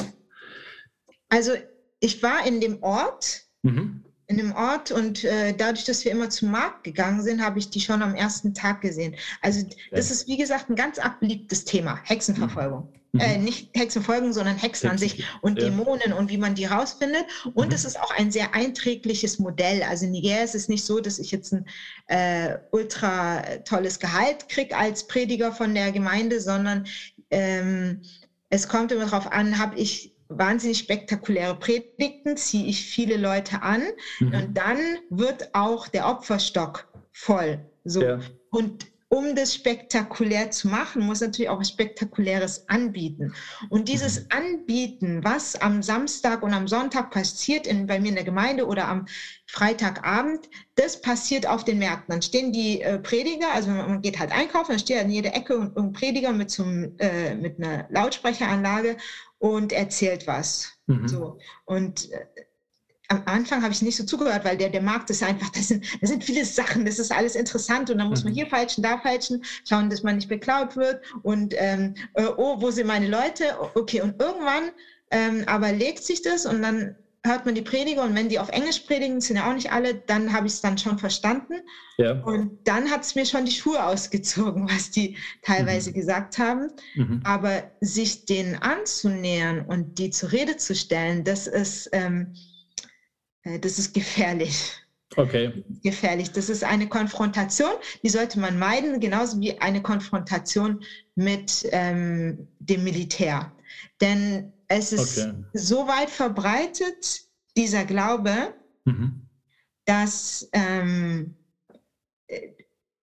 Also ich war in dem Ort, mhm in dem Ort und äh, dadurch, dass wir immer zum Markt gegangen sind, habe ich die schon am ersten Tag gesehen. Also das ist, wie gesagt, ein ganz abbeliebtes Thema, Hexenverfolgung. Mhm. Äh, nicht Hexenfolgen, sondern Hexen, Hexen an sich und ja. Dämonen und wie man die rausfindet. Und mhm. es ist auch ein sehr einträgliches Modell. Also in Niger ist es nicht so, dass ich jetzt ein äh, ultra tolles Gehalt kriege als Prediger von der Gemeinde, sondern ähm, es kommt immer darauf an, habe ich wahnsinnig spektakuläre Predigten, ziehe ich viele Leute an mhm. und dann wird auch der Opferstock voll. So. Ja. Und um das spektakulär zu machen, muss natürlich auch Spektakuläres anbieten. Und dieses mhm. Anbieten, was am Samstag und am Sonntag passiert in, bei mir in der Gemeinde oder am Freitagabend, das passiert auf den Märkten. Dann stehen die äh, Prediger, also man geht halt einkaufen, dann steht an jeder Ecke ein, ein Prediger mit, zum, äh, mit einer Lautsprecheranlage und erzählt was. Mhm. So. Und äh, am Anfang habe ich nicht so zugehört, weil der, der Markt ist einfach, das sind, das sind viele Sachen, das ist alles interessant und dann muss man mhm. hier falschen, da falschen, schauen, dass man nicht beklaut wird und ähm, äh, oh, wo sind meine Leute? Okay, und irgendwann ähm, aber legt sich das und dann hört man die Prediger und wenn die auf Englisch predigen, sind ja auch nicht alle, dann habe ich es dann schon verstanden. Ja. Und dann hat es mir schon die Schuhe ausgezogen, was die teilweise mhm. gesagt haben. Mhm. Aber sich denen anzunähern und die zur Rede zu stellen, das ist, ähm, äh, das ist gefährlich. Okay. Gefährlich. Das ist eine Konfrontation, die sollte man meiden, genauso wie eine Konfrontation mit ähm, dem Militär. Denn es ist okay. so weit verbreitet, dieser Glaube, mhm. dass ähm,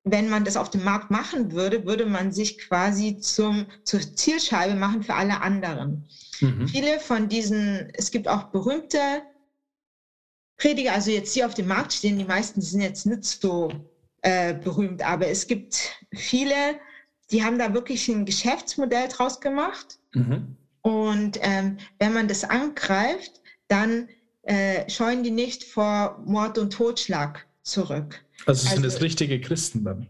wenn man das auf dem Markt machen würde, würde man sich quasi zum, zur Zielscheibe machen für alle anderen. Mhm. Viele von diesen, es gibt auch berühmte Prediger, also jetzt hier auf dem Markt stehen, die meisten sind jetzt nicht so äh, berühmt, aber es gibt viele, die haben da wirklich ein Geschäftsmodell draus gemacht. Mhm. Und ähm, wenn man das angreift, dann äh, scheuen die nicht vor Mord und Totschlag zurück. Also sind also, das richtige Christen dann?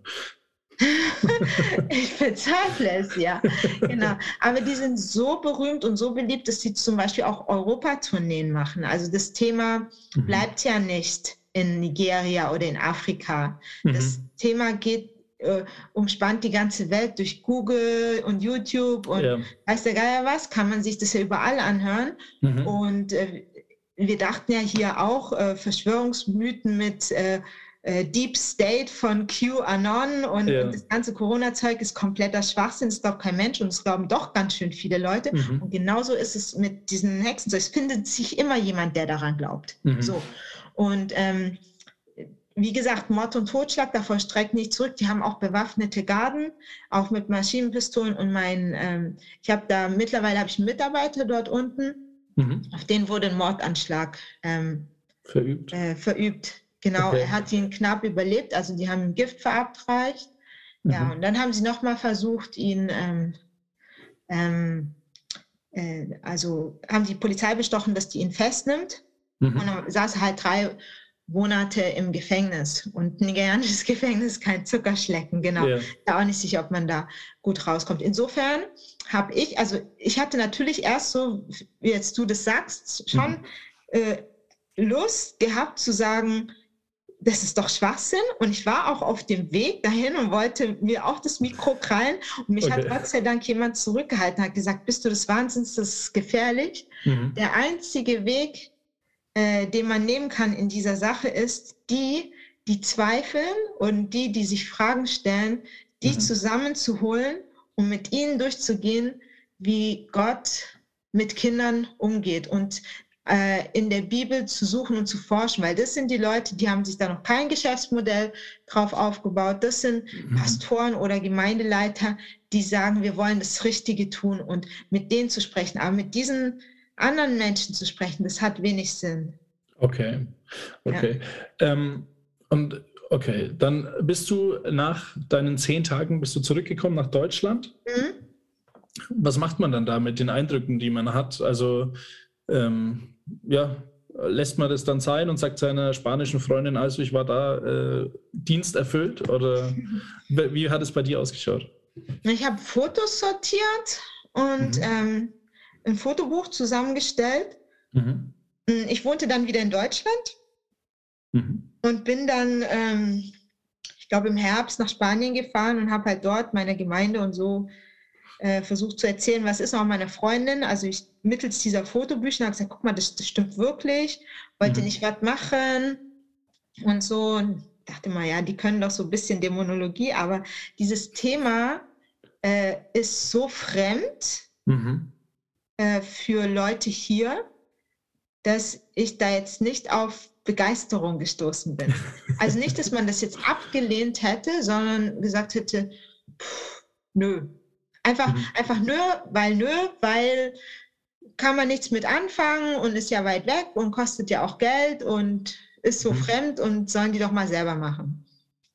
ich bezweifle es, ja. Genau. Aber die sind so berühmt und so beliebt, dass sie zum Beispiel auch Europatourneen machen. Also das Thema mhm. bleibt ja nicht in Nigeria oder in Afrika. Mhm. Das Thema geht äh, umspannt die ganze Welt durch Google und YouTube und ja. weiß der Geier was, kann man sich das ja überall anhören. Mhm. Und äh, wir dachten ja hier auch äh, Verschwörungsmythen mit äh, Deep State von QAnon und, ja. und das ganze Corona-Zeug ist kompletter Schwachsinn. Es glaubt kein Mensch und es glauben doch ganz schön viele Leute. Mhm. Und genauso ist es mit diesen Hexen. Es findet sich immer jemand, der daran glaubt. Mhm. So. Und ähm, wie gesagt, Mord und Totschlag, davor streckt nicht zurück. Die haben auch bewaffnete Garden, auch mit Maschinenpistolen. Und mein, ähm, ich habe da mittlerweile habe ich einen Mitarbeiter dort unten, mhm. auf den wurde ein Mordanschlag ähm, verübt. Äh, verübt. Genau, okay. er hat ihn knapp überlebt, also die haben ihm Gift verabreicht. Mhm. Ja, und dann haben sie nochmal versucht, ihn, ähm, ähm, äh, also haben die Polizei bestochen, dass die ihn festnimmt. Mhm. Und dann saß er halt drei Monate im Gefängnis. Und nigerianisches Gefängnis kein Zuckerschlecken, genau. Yeah. Da auch nicht sicher, ob man da gut rauskommt. Insofern habe ich, also ich hatte natürlich erst so, wie jetzt du das sagst, schon mhm. äh, Lust gehabt zu sagen, das ist doch Schwachsinn. Und ich war auch auf dem Weg dahin und wollte mir auch das Mikro krallen. Und mich okay. hat Gott sei Dank jemand zurückgehalten, hat gesagt, bist du des Wahnsinns, das ist gefährlich. Mhm. Der einzige Weg, äh, den man nehmen kann in dieser Sache, ist die, die zweifeln und die, die sich Fragen stellen, die mhm. zusammenzuholen und mit ihnen durchzugehen, wie Gott mit Kindern umgeht. Und äh, in der Bibel zu suchen und zu forschen, weil das sind die Leute, die haben sich da noch kein Geschäftsmodell drauf aufgebaut. Das sind mhm. Pastoren oder Gemeindeleiter, die sagen, wir wollen das Richtige tun und mit denen zu sprechen. Aber mit diesen anderen Menschen zu sprechen, das hat wenig Sinn. Okay, okay. Ja. Ähm, und okay, dann bist du nach deinen zehn Tagen bist du zurückgekommen nach Deutschland. Mhm. Was macht man dann da mit den Eindrücken, die man hat? Also ähm, ja, lässt man das dann sein und sagt seiner spanischen Freundin, also ich war da, äh, Dienst erfüllt? Oder wie hat es bei dir ausgeschaut? Ich habe Fotos sortiert und mhm. ähm, ein Fotobuch zusammengestellt. Mhm. Hm, ich wohnte dann wieder in Deutschland mhm. und bin dann, ähm, ich glaube, im Herbst nach Spanien gefahren und habe halt dort meine Gemeinde und so äh, versucht zu erzählen, was ist noch meine Freundin. Also ich mittels dieser Fotobücher habe gesagt, guck mal, das, das stimmt wirklich, wollte mhm. nicht was machen und so. Und dachte mal, ja, die können doch so ein bisschen Dämonologie, aber dieses Thema äh, ist so fremd mhm. äh, für Leute hier, dass ich da jetzt nicht auf Begeisterung gestoßen bin. Also nicht, dass man das jetzt abgelehnt hätte, sondern gesagt hätte, pff, nö, Einfach, mhm. einfach nö, weil nö, weil kann man nichts mit anfangen und ist ja weit weg und kostet ja auch Geld und ist so mhm. fremd und sollen die doch mal selber machen.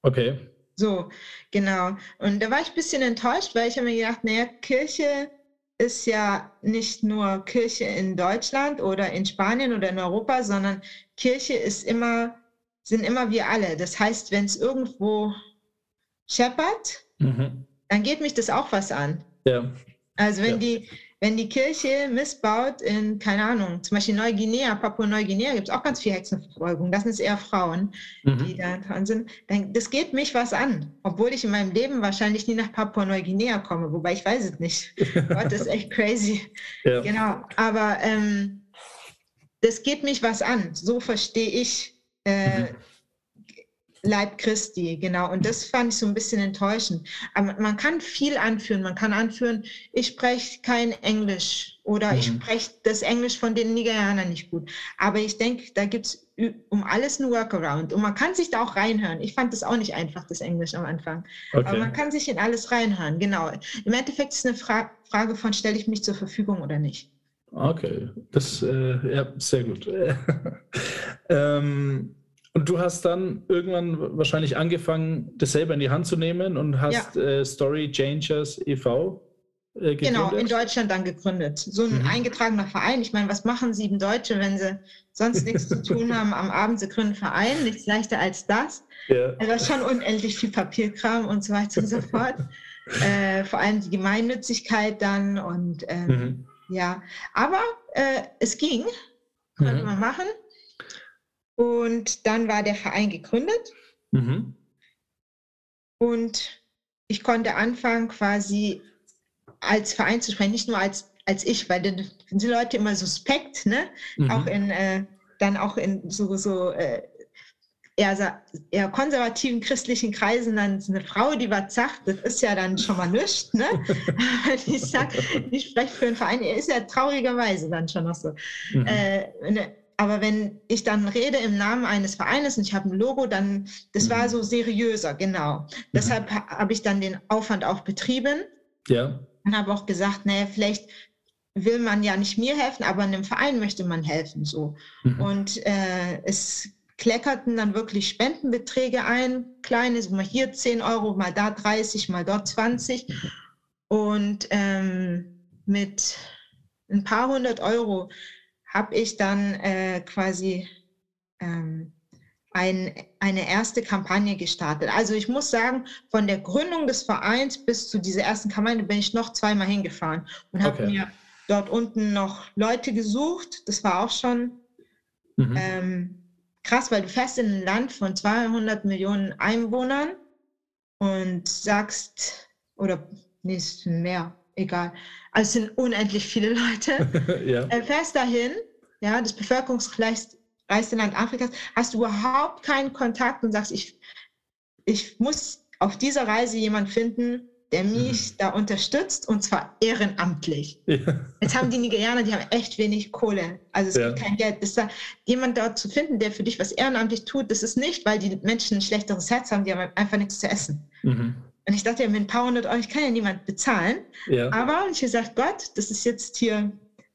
Okay. So, genau. Und da war ich ein bisschen enttäuscht, weil ich habe mir gedacht, naja, Kirche ist ja nicht nur Kirche in Deutschland oder in Spanien oder in Europa, sondern Kirche ist immer, sind immer wir alle. Das heißt, wenn es irgendwo scheppert, mhm dann geht mich das auch was an. Ja. Also wenn ja. die, wenn die Kirche missbaut in, keine Ahnung, zum Beispiel Neuguinea, Papua-Neuguinea gibt es auch ganz viel Hexenverfolgung. Das sind eher Frauen, mhm. die da dran sind. Dann, das geht mich was an, obwohl ich in meinem Leben wahrscheinlich nie nach Papua-Neuguinea komme, wobei ich weiß es nicht. Gott, ist echt crazy. Ja. Genau, aber ähm, das geht mich was an. So verstehe ich äh, mhm. Leib Christi, genau. Und das fand ich so ein bisschen enttäuschend. Aber man kann viel anführen. Man kann anführen, ich spreche kein Englisch oder mhm. ich spreche das Englisch von den Nigerianern nicht gut. Aber ich denke, da gibt es um alles ein Workaround. Und man kann sich da auch reinhören. Ich fand das auch nicht einfach, das Englisch am Anfang. Okay. Aber man kann sich in alles reinhören, genau. Im Endeffekt ist es eine Fra Frage von, stelle ich mich zur Verfügung oder nicht. Okay, das, äh, ja, sehr gut. ähm, und du hast dann irgendwann wahrscheinlich angefangen, das selber in die Hand zu nehmen und hast ja. äh, Story Changers e.V. Äh, genau, in Deutschland dann gegründet. So ein mhm. eingetragener Verein. Ich meine, was machen sieben Deutsche, wenn sie sonst nichts zu tun haben am Abend? Sie gründen einen Verein, nichts leichter als das. Ja. Also schon unendlich viel Papierkram und so weiter und so fort. äh, vor allem die Gemeinnützigkeit dann und ähm, mhm. ja, aber äh, es ging, konnte mhm. man machen. Und dann war der Verein gegründet. Mhm. Und ich konnte anfangen, quasi als Verein zu sprechen, nicht nur als, als ich, weil dann sind die Leute immer suspekt, ne? Mhm. Auch in, äh, dann auch in so, so äh, eher, eher konservativen christlichen Kreisen dann eine Frau, die was sagt, das ist ja dann schon mal nichts. Ne? ich sage, ich spreche für einen Verein, ist ja traurigerweise dann schon noch so. Mhm. Äh, ne, aber wenn ich dann rede im Namen eines Vereines und ich habe ein Logo, dann, das mhm. war so seriöser, genau. Mhm. Deshalb habe ich dann den Aufwand auch betrieben. Ja. Und habe auch gesagt, naja, vielleicht will man ja nicht mir helfen, aber einem Verein möchte man helfen, so. Mhm. Und äh, es kleckerten dann wirklich Spendenbeträge ein, kleine, so mal hier 10 Euro, mal da 30, mal dort 20. Und ähm, mit ein paar hundert Euro habe ich dann äh, quasi ähm, ein, eine erste Kampagne gestartet. Also ich muss sagen, von der Gründung des Vereins bis zu dieser ersten Kampagne bin ich noch zweimal hingefahren und habe okay. mir dort unten noch Leute gesucht. Das war auch schon mhm. ähm, krass, weil du fährst in ein Land von 200 Millionen Einwohnern und sagst, oder nee, es sind mehr, egal. Also es sind unendlich viele Leute. ja. äh, fährst dahin, ja, das bevölkerungsreichste Land Afrikas, hast du überhaupt keinen Kontakt und sagst, ich, ich muss auf dieser Reise jemanden finden, der mich mhm. da unterstützt und zwar ehrenamtlich. Ja. Jetzt haben die Nigerianer, die haben echt wenig Kohle. Also es ja. gibt kein Geld. Das da, jemand dort zu finden, der für dich was ehrenamtlich tut, das ist nicht, weil die Menschen ein schlechteres Herz haben, die haben einfach nichts zu essen. Mhm. Und ich dachte ja, mit ein paar hundert Euro, ich kann ja niemand bezahlen. Ja. Aber ich habe gesagt, Gott, das ist jetzt hier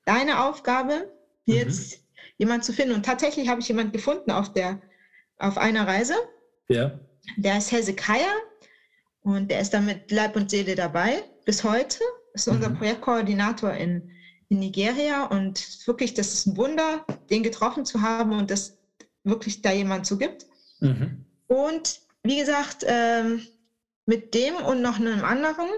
deine Aufgabe, jetzt mhm. jemand zu finden. Und tatsächlich habe ich jemanden gefunden auf, der, auf einer Reise. Ja. Der ist Hezekiah und der ist da mit Leib und Seele dabei bis heute. Ist unser mhm. Projektkoordinator in, in Nigeria und wirklich, das ist ein Wunder, den getroffen zu haben und dass wirklich da jemand so gibt. Mhm. Und wie gesagt, ähm, mit dem und noch einem anderen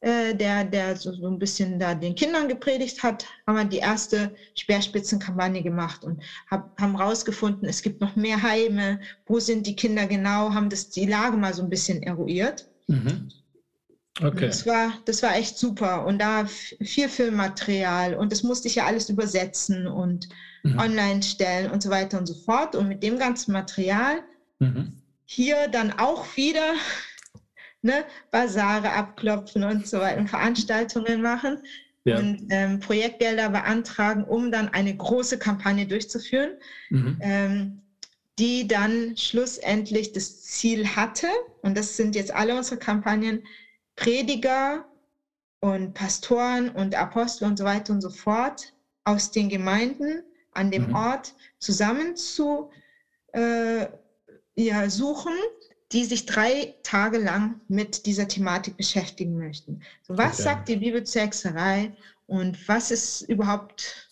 äh, der, der so, so ein bisschen da den Kindern gepredigt hat, haben wir die erste Speerspitzenkampagne gemacht und hab, haben rausgefunden, es gibt noch mehr Heime, wo sind die Kinder genau, haben das die Lage mal so ein bisschen eruiert. Mhm. Okay. Das war, das war echt super. Und da viel Filmmaterial und das musste ich ja alles übersetzen und mhm. online stellen und so weiter und so fort. Und mit dem ganzen Material mhm. hier dann auch wieder ne, Basare abklopfen und so weiter Veranstaltungen machen ja. und ähm, Projektgelder beantragen, um dann eine große Kampagne durchzuführen, mhm. ähm, die dann schlussendlich das Ziel hatte, und das sind jetzt alle unsere Kampagnen, Prediger und Pastoren und Apostel und so weiter und so fort aus den Gemeinden an dem mhm. Ort zusammen zu äh, ja, suchen die sich drei Tage lang mit dieser Thematik beschäftigen möchten. So, was okay. sagt die Bibel zur Hexerei und was ist überhaupt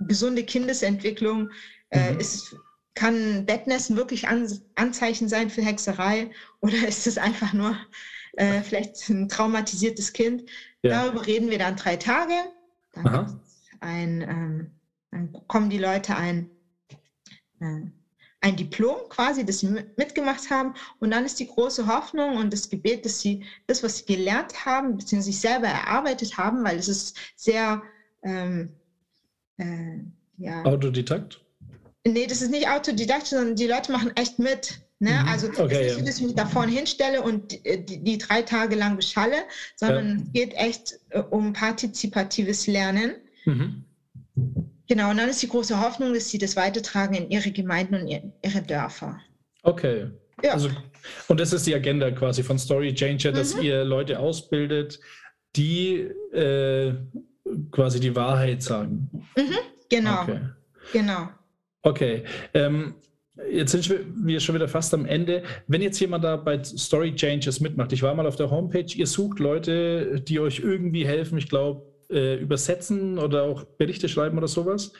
gesunde Kindesentwicklung? Äh, mhm. Ist, kann Bettnässen wirklich An Anzeichen sein für Hexerei oder ist es einfach nur äh, vielleicht ein traumatisiertes Kind? Ja. Darüber reden wir dann drei Tage. Dann, ein, ähm, dann kommen die Leute ein. Äh, ein Diplom quasi, das sie mitgemacht haben. Und dann ist die große Hoffnung und das Gebet, dass sie das, was sie gelernt haben, beziehungsweise sich selber erarbeitet haben, weil es ist sehr ähm, äh, ja. Autodidakt? Nee, das ist nicht Autodidakt, sondern die Leute machen echt mit. Ne? Mhm. Also okay, ist nicht dass ich mich da vorne hinstelle und die, die, die, drei Tage lang beschalle, sondern ja. es geht echt äh, um partizipatives Lernen. Mhm. Genau, und dann ist die große Hoffnung, dass sie das weitertragen in ihre Gemeinden und ihre Dörfer. Okay. Ja. Also, und das ist die Agenda quasi von Story Changer, dass mhm. ihr Leute ausbildet, die äh, quasi die Wahrheit sagen. Mhm. Genau. Okay. Genau. Okay. Ähm, Jetzt sind wir schon wieder fast am Ende. Wenn jetzt jemand da bei Story Changes mitmacht, ich war mal auf der Homepage, ihr sucht Leute, die euch irgendwie helfen. Ich glaube, äh, übersetzen oder auch Berichte schreiben oder sowas.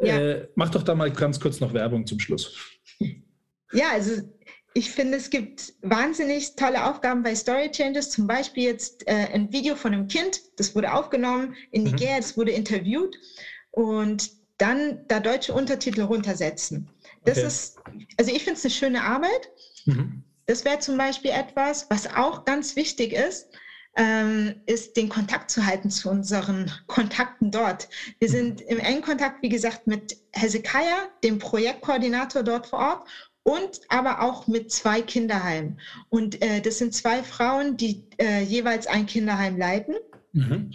Ja. Äh, mach doch da mal ganz kurz noch Werbung zum Schluss. Ja, also ich finde, es gibt wahnsinnig tolle Aufgaben bei Story Changes. Zum Beispiel jetzt äh, ein Video von einem Kind, das wurde aufgenommen in mhm. Nigeria, mhm. das wurde interviewt und dann da deutsche Untertitel runtersetzen. Das okay. ist, also ich finde es eine schöne Arbeit. Mhm. Das wäre zum Beispiel etwas, was auch ganz wichtig ist, ist den Kontakt zu halten zu unseren Kontakten dort. Wir sind im engen Kontakt, wie gesagt, mit Hezekiah, dem Projektkoordinator dort vor Ort und aber auch mit zwei Kinderheimen. Und äh, das sind zwei Frauen, die äh, jeweils ein Kinderheim leiten. Mhm.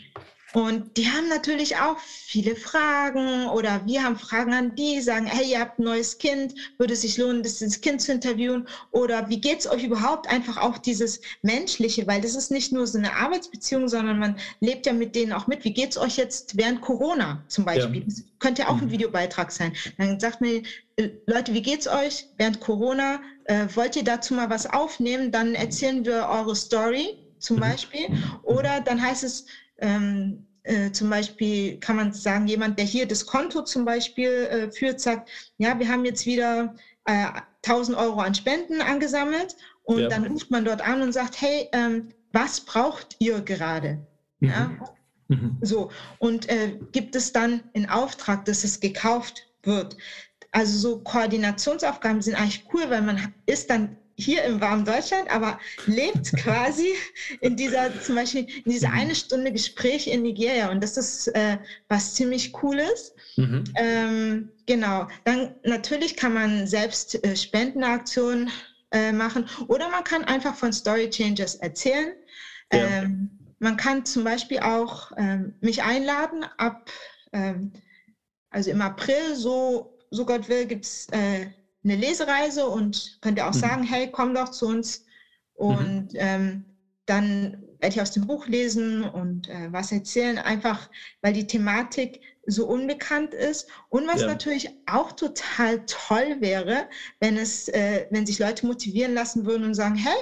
Und die haben natürlich auch viele Fragen oder wir haben Fragen an die, sagen, hey, ihr habt ein neues Kind, würde es sich lohnen, das, Kind zu interviewen? Oder wie geht es euch überhaupt? Einfach auch dieses Menschliche, weil das ist nicht nur so eine Arbeitsbeziehung, sondern man lebt ja mit denen auch mit. Wie geht es euch jetzt während Corona zum Beispiel? Ja. Das könnte ja auch ein mhm. Videobeitrag sein. Dann sagt man, äh, Leute, wie geht's euch während Corona? Äh, wollt ihr dazu mal was aufnehmen? Dann erzählen wir eure Story zum mhm. Beispiel. Oder dann heißt es, ähm, äh, zum Beispiel kann man sagen, jemand, der hier das Konto zum Beispiel äh, führt, sagt, ja, wir haben jetzt wieder äh, 1000 Euro an Spenden angesammelt und ja. dann ruft man dort an und sagt, hey, ähm, was braucht ihr gerade? Mhm. Ja? Mhm. So, und äh, gibt es dann in Auftrag, dass es gekauft wird. Also so Koordinationsaufgaben sind eigentlich cool, weil man ist dann hier im warmen Deutschland, aber lebt quasi in dieser, zum Beispiel in dieser mhm. eine Stunde Gespräch in Nigeria. Und das ist äh, was ziemlich Cooles. Mhm. Ähm, genau. Dann natürlich kann man selbst äh, Spendenaktionen äh, machen oder man kann einfach von Story Changers erzählen. Ja. Ähm, man kann zum Beispiel auch ähm, mich einladen ab, ähm, also im April, so, so Gott will, gibt es äh, eine Lesereise und könnt ihr auch mhm. sagen, hey, komm doch zu uns. Und mhm. ähm, dann werde ich aus dem Buch lesen und äh, was erzählen, einfach weil die Thematik so unbekannt ist. Und was ja. natürlich auch total toll wäre, wenn es, äh, wenn sich Leute motivieren lassen würden und sagen, hey,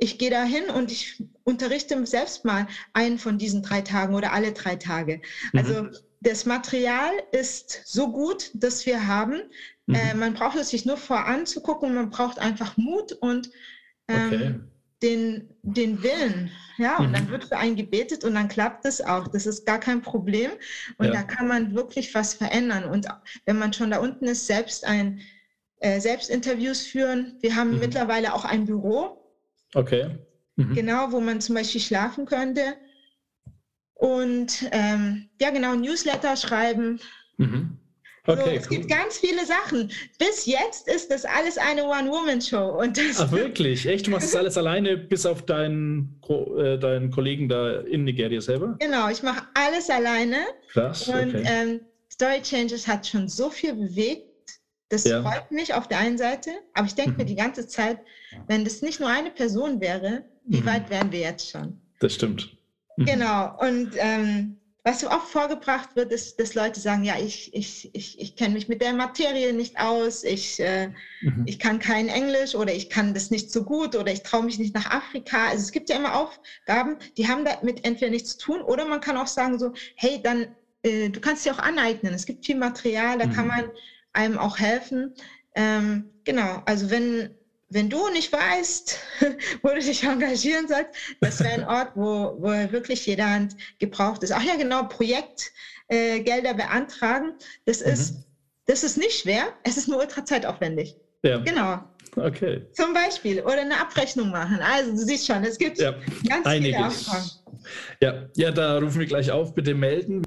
ich gehe da hin und ich unterrichte selbst mal einen von diesen drei Tagen oder alle drei Tage. Also mhm. Das Material ist so gut, das wir haben, Mhm. Äh, man braucht es sich nur voranzugucken, man braucht einfach Mut und ähm, okay. den, den Willen. Ja, und mhm. dann wird für einen gebetet und dann klappt es auch. Das ist gar kein Problem. Und ja. da kann man wirklich was verändern. Und wenn man schon da unten ist, selbst ein äh, Selbstinterviews führen. Wir haben mhm. mittlerweile auch ein Büro. Okay. Mhm. Genau, wo man zum Beispiel schlafen könnte. Und ähm, ja, genau, Newsletter schreiben. Mhm. Okay, so, es cool. gibt ganz viele Sachen. Bis jetzt ist das alles eine One-Woman-Show. Ach wirklich? Echt? Du machst das alles alleine, bis auf deinen, äh, deinen Kollegen da in Nigeria selber? Genau, ich mache alles alleine. Krass. Und okay. ähm, Story Changes hat schon so viel bewegt. Das ja. freut mich auf der einen Seite, aber ich denke mhm. mir die ganze Zeit, wenn das nicht nur eine Person wäre, wie mhm. weit wären wir jetzt schon? Das stimmt. Mhm. Genau. Und ähm, was so oft vorgebracht wird, ist, dass Leute sagen, ja, ich, ich, ich, ich kenne mich mit der Materie nicht aus, ich, äh, mhm. ich kann kein Englisch oder ich kann das nicht so gut oder ich traue mich nicht nach Afrika. Also es gibt ja immer Aufgaben, die haben damit entweder nichts zu tun oder man kann auch sagen so, hey, dann, äh, du kannst dir auch aneignen. Es gibt viel Material, da mhm. kann man einem auch helfen. Ähm, genau, also wenn wenn du nicht weißt, wo du dich engagieren sollst, das wäre ein Ort, wo, wo wirklich jede Hand gebraucht ist. Ach ja, genau, Projektgelder äh, beantragen. Das, mhm. ist, das ist nicht schwer, es ist nur ultra zeitaufwendig. Ja. Genau. Okay. Zum Beispiel. Oder eine Abrechnung machen. Also du siehst schon, es gibt ja, ganz einiges. viele Aufgaben. Ja, ja, da rufen wir gleich auf, bitte melden.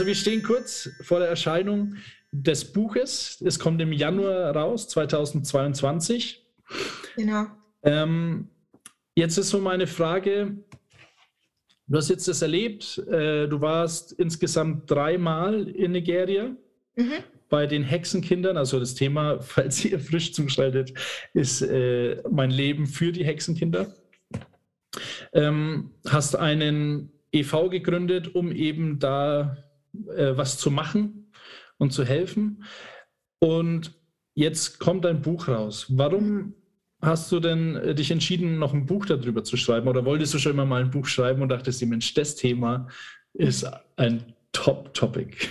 Also wir stehen kurz vor der Erscheinung des Buches. Es kommt im Januar raus, 2022. Genau. Ähm, jetzt ist so meine Frage, du hast jetzt das erlebt, äh, du warst insgesamt dreimal in Nigeria. Mhm. Bei den Hexenkindern, also das Thema, falls ihr frisch zugeschaltet, ist äh, mein Leben für die Hexenkinder. Ähm, hast einen EV gegründet, um eben da äh, was zu machen und zu helfen. Und jetzt kommt ein Buch raus. Warum hast du denn äh, dich entschieden, noch ein Buch darüber zu schreiben? Oder wolltest du schon immer mal ein Buch schreiben und dachtest dir, Mensch, das Thema ist ein Top-Topic?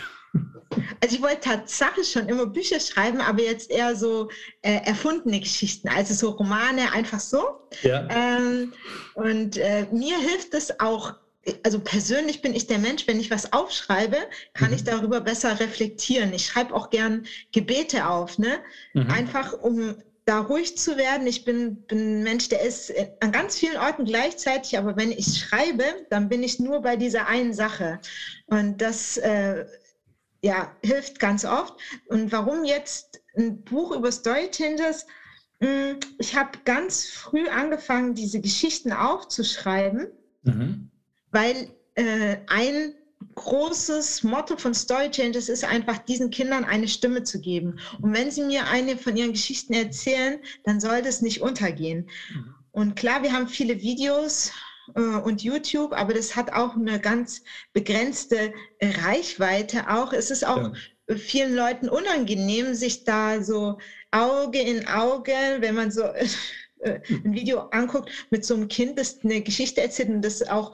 Also ich wollte tatsächlich schon immer Bücher schreiben, aber jetzt eher so äh, erfundene Geschichten, also so Romane, einfach so. Ja. Ähm, und äh, mir hilft es auch, also persönlich bin ich der Mensch, wenn ich was aufschreibe, kann mhm. ich darüber besser reflektieren. Ich schreibe auch gern Gebete auf, ne? Mhm. Einfach um da ruhig zu werden. Ich bin, bin ein Mensch, der ist an ganz vielen Orten gleichzeitig, aber wenn ich schreibe, dann bin ich nur bei dieser einen Sache. Und das äh, ja, hilft ganz oft. Und warum jetzt ein Buch über Story Changers? Hm, ich habe ganz früh angefangen, diese Geschichten aufzuschreiben, mhm. Weil äh, ein großes Motto von Story Changers ist einfach, diesen Kindern eine Stimme zu geben. Und wenn sie mir eine von ihren Geschichten erzählen, dann soll das nicht untergehen. Und klar, wir haben viele Videos äh, und YouTube, aber das hat auch eine ganz begrenzte Reichweite auch. Es ist auch ja. vielen Leuten unangenehm, sich da so Auge in Auge, wenn man so äh, ein Video anguckt, mit so einem Kind, das eine Geschichte erzählt und das auch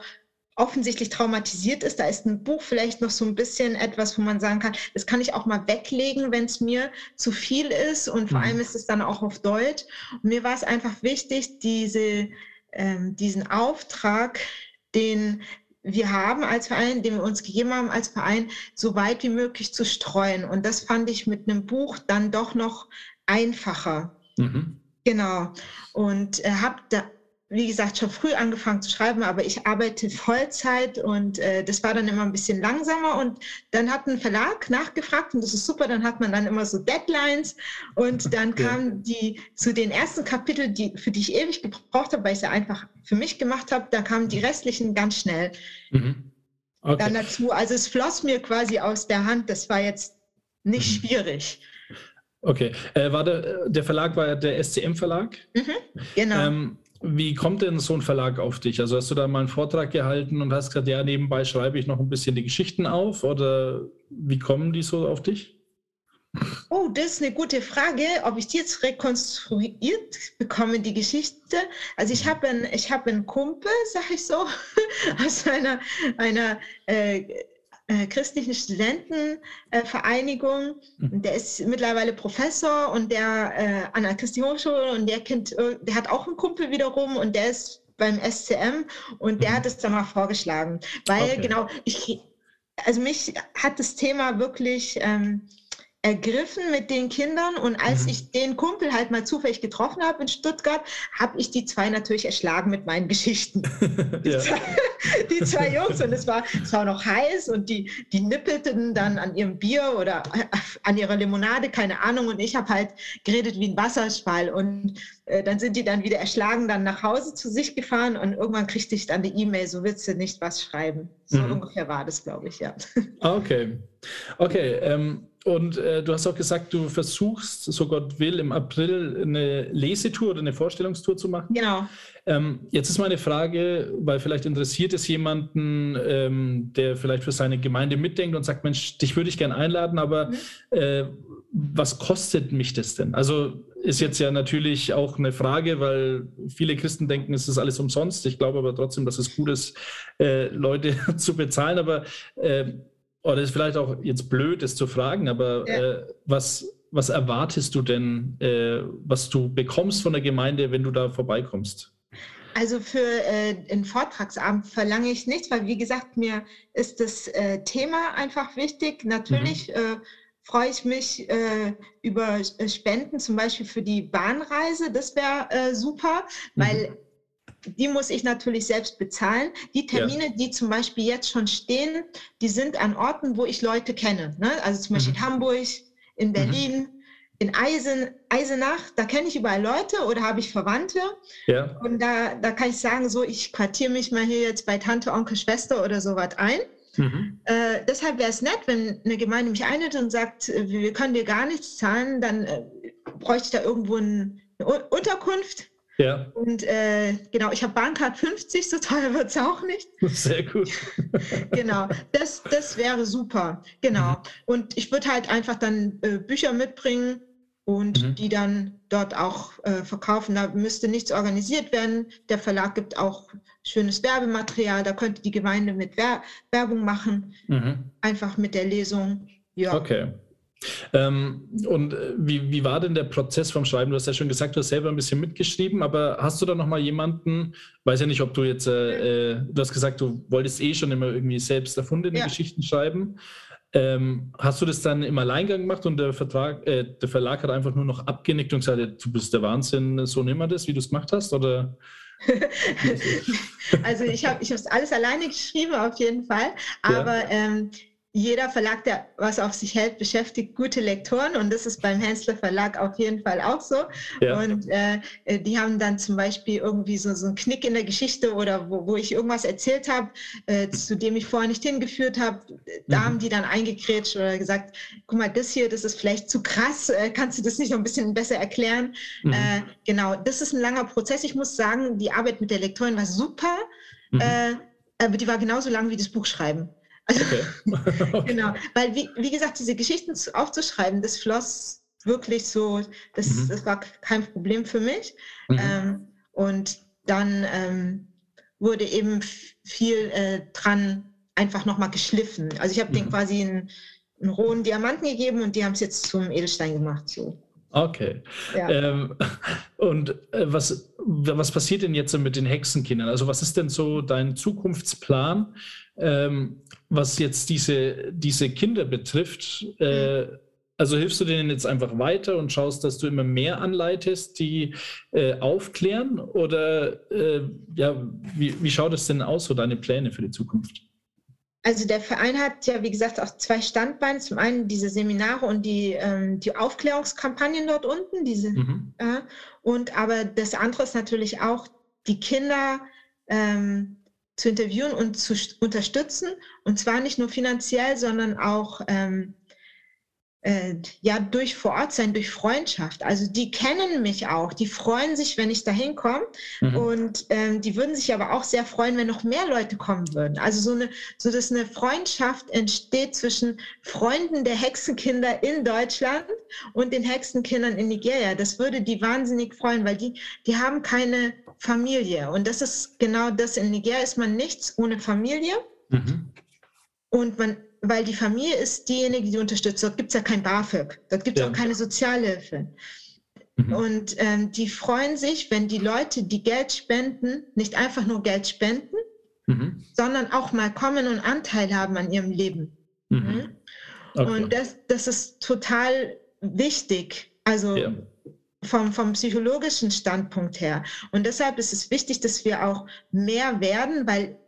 offensichtlich traumatisiert ist. Da ist ein Buch vielleicht noch so ein bisschen etwas, wo man sagen kann, das kann ich auch mal weglegen, wenn es mir zu viel ist. Und vor mhm. allem ist es dann auch auf Deutsch. Und mir war es einfach wichtig, diese ähm, diesen Auftrag, den wir haben als Verein, den wir uns gegeben haben als Verein, so weit wie möglich zu streuen. Und das fand ich mit einem Buch dann doch noch einfacher. Mhm. Genau. Und äh, habe da wie gesagt, schon früh angefangen zu schreiben, aber ich arbeite Vollzeit und äh, das war dann immer ein bisschen langsamer. Und dann hat ein Verlag nachgefragt und das ist super, dann hat man dann immer so Deadlines und dann ja. kamen die zu den ersten Kapiteln, die, für die ich ewig gebraucht habe, weil ich sie einfach für mich gemacht habe, da kamen die restlichen ganz schnell mhm. okay. dann dazu. Also es floss mir quasi aus der Hand, das war jetzt nicht mhm. schwierig. Okay, äh, war der, der Verlag war der SCM-Verlag? Mhm, genau. Ähm, wie kommt denn so ein Verlag auf dich? Also hast du da mal einen Vortrag gehalten und hast gesagt, ja, nebenbei schreibe ich noch ein bisschen die Geschichten auf oder wie kommen die so auf dich? Oh, das ist eine gute Frage, ob ich die jetzt rekonstruiert bekomme, die Geschichte. Also ich habe einen, hab einen Kumpel, sag ich so, aus einer, einer äh, äh, christlichen Studentenvereinigung. Mhm. Der ist mittlerweile Professor und der äh, an der christlichen Hochschule und der äh, der hat auch einen Kumpel wiederum und der ist beim SCM und der mhm. hat es dann mal vorgeschlagen. Weil okay. genau, ich, also mich hat das Thema wirklich ähm, ergriffen mit den Kindern und als mhm. ich den Kumpel halt mal zufällig getroffen habe in Stuttgart, habe ich die zwei natürlich erschlagen mit meinen Geschichten. zwei, die, zwei, Jungs und es war, es war noch heiß und die, die nippelten dann an ihrem Bier oder an ihrer Limonade, keine Ahnung und ich habe halt geredet wie ein Wasserspall und äh, dann sind die dann wieder erschlagen, dann nach Hause zu sich gefahren und irgendwann kriegte ich dann die E-Mail, so willst du nicht was schreiben. So mhm. ungefähr war das, glaube ich, ja. Okay. Okay. Ähm und äh, du hast auch gesagt, du versuchst, so Gott will, im April eine Lesetour oder eine Vorstellungstour zu machen. Genau. Ähm, jetzt ist meine Frage, weil vielleicht interessiert es jemanden, ähm, der vielleicht für seine Gemeinde mitdenkt und sagt, Mensch, dich würde ich gerne einladen, aber mhm. äh, was kostet mich das denn? Also ist jetzt ja natürlich auch eine Frage, weil viele Christen denken, es ist alles umsonst. Ich glaube aber trotzdem, dass es gut ist, äh, Leute zu bezahlen. Aber äh, oder ist vielleicht auch jetzt blöd, es zu fragen, aber ja. äh, was, was erwartest du denn, äh, was du bekommst von der Gemeinde, wenn du da vorbeikommst? Also für äh, einen Vortragsabend verlange ich nichts, weil wie gesagt, mir ist das äh, Thema einfach wichtig. Natürlich mhm. Äh, freue ich mich äh, über Spenden, zum Beispiel für die Bahnreise. Das wäre super, mhm. weil die muss ich natürlich selbst bezahlen. Die Termine, ja. die zum Beispiel jetzt schon stehen, die sind an Orten, wo ich Leute kenne. Ne? Also zum Beispiel mhm. in Hamburg, in mhm. Berlin, mhm. in Eisen, Eisenach, da kenne ich überall Leute oder habe ich Verwandte. Ja. Und da, da kann ich sagen, so, ich quartiere mich mal hier jetzt bei Tante, Onkel, Schwester oder sowas ein. Mhm. Äh, deshalb wäre es nett, wenn eine Gemeinde mich einlädt und sagt, äh, wir können dir gar nichts zahlen, dann äh, bräuchte ich da irgendwo ein, eine Unterkunft ja. Und äh, genau, ich habe Bahncard 50, so teuer wird es auch nicht. Sehr gut. genau, das, das wäre super. Genau. Mhm. Und ich würde halt einfach dann äh, Bücher mitbringen und mhm. die dann dort auch äh, verkaufen. Da müsste nichts organisiert werden. Der Verlag gibt auch schönes Werbematerial. Da könnte die Gemeinde mit Wer Werbung machen, mhm. einfach mit der Lesung. Ja. Okay. Ähm, und äh, wie, wie war denn der Prozess vom Schreiben? Du hast ja schon gesagt, du hast selber ein bisschen mitgeschrieben, aber hast du da noch mal jemanden, weiß ja nicht, ob du jetzt, äh, äh, du hast gesagt, du wolltest eh schon immer irgendwie selbst erfundene ja. Geschichten schreiben. Ähm, hast du das dann im Alleingang gemacht und der, Vertrag, äh, der Verlag hat einfach nur noch abgenickt und gesagt, du bist der Wahnsinn, so nimm mal das, wie du es gemacht hast? Oder? also ich habe ich es alles alleine geschrieben, auf jeden Fall. Aber ja. ähm, jeder Verlag, der was auf sich hält, beschäftigt gute Lektoren und das ist beim Hensler Verlag auf jeden Fall auch so. Ja. Und äh, die haben dann zum Beispiel irgendwie so, so einen Knick in der Geschichte oder wo, wo ich irgendwas erzählt habe, äh, zu dem ich vorher nicht hingeführt habe, da mhm. haben die dann eingekrätscht oder gesagt, guck mal, das hier, das ist vielleicht zu krass, äh, kannst du das nicht noch ein bisschen besser erklären? Mhm. Äh, genau, das ist ein langer Prozess. Ich muss sagen, die Arbeit mit der Lektorin war super, mhm. Äh, aber die war genauso lang wie das Buch schreiben. Also, okay. genau, weil wie, wie gesagt, diese Geschichten aufzuschreiben, das floss wirklich so, das, mhm. das war kein Problem für mich. Mhm. Ähm, und dann ähm, wurde eben viel äh, dran einfach nochmal geschliffen. Also ich habe mhm. denen quasi einen, einen, rohen Diamanten gegeben und die haben es jetzt zum Edelstein gemacht. So. Okay. Ja. Ähm, und äh, was, was passiert denn jetzt mit den Hexenkindern? Also was ist denn so dein Zukunftsplan? Ähm, was jetzt diese, diese Kinder betrifft, äh, also hilfst du denen jetzt einfach weiter und schaust, dass du immer mehr anleitest, die äh, aufklären? Oder äh, ja, wie, wie schaut es denn aus, so deine Pläne für die Zukunft? Also der Verein hat ja, wie gesagt, auch zwei Standbeine. Zum einen diese Seminare und die, ähm, die Aufklärungskampagnen dort unten. Diese, mhm. äh, und aber das andere ist natürlich auch, die Kinder ähm, zu interviewen und zu unterstützen. Und zwar nicht nur finanziell, sondern auch ähm, äh, ja, durch vor Ort sein, durch Freundschaft. Also die kennen mich auch, die freuen sich, wenn ich da hinkomme. Mhm. Und ähm, die würden sich aber auch sehr freuen, wenn noch mehr Leute kommen würden. Also so eine, so dass eine Freundschaft entsteht zwischen Freunden der Hexenkinder in Deutschland und den Hexenkindern in Nigeria. Das würde die wahnsinnig freuen, weil die, die haben keine Familie. Und das ist genau das. In Nigeria ist man nichts ohne Familie. Mhm. Und man, weil die Familie ist diejenige, die unterstützt. Dort gibt es ja kein BAföG. Dort gibt es ja. auch keine Sozialhilfe. Mhm. Und ähm, die freuen sich, wenn die Leute, die Geld spenden, nicht einfach nur Geld spenden, mhm. sondern auch mal kommen und Anteil haben an ihrem Leben. Mhm. mhm. Okay. Und das, das ist total wichtig. Also ja vom, vom psychologischen Standpunkt her. Und deshalb ist es wichtig, dass wir auch mehr werden, weil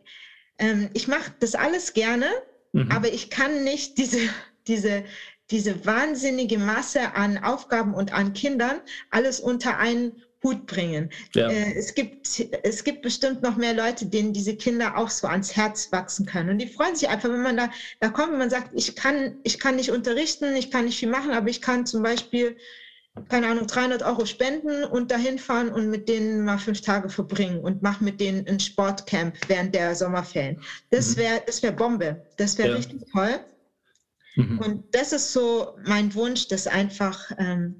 ähm, ich mache das alles gerne, mhm. aber ich kann nicht diese, diese, diese wahnsinnige Masse an Aufgaben und an Kindern alles unter einen Hut bringen. Ja. Äh, es, gibt, es gibt bestimmt noch mehr Leute, denen diese Kinder auch so ans Herz wachsen können. Und die freuen sich einfach, wenn man da, da kommt und man sagt, ich kann, ich kann nicht unterrichten, ich kann nicht viel machen, aber ich kann zum Beispiel keine Ahnung, 300 Euro spenden und dahin fahren und mit denen mal fünf Tage verbringen und mach mit denen ein Sportcamp während der Sommerferien. Das wäre mhm. das wär Bombe. Das wäre ja. richtig toll. Mhm. Und das ist so mein Wunsch, dass einfach, ähm,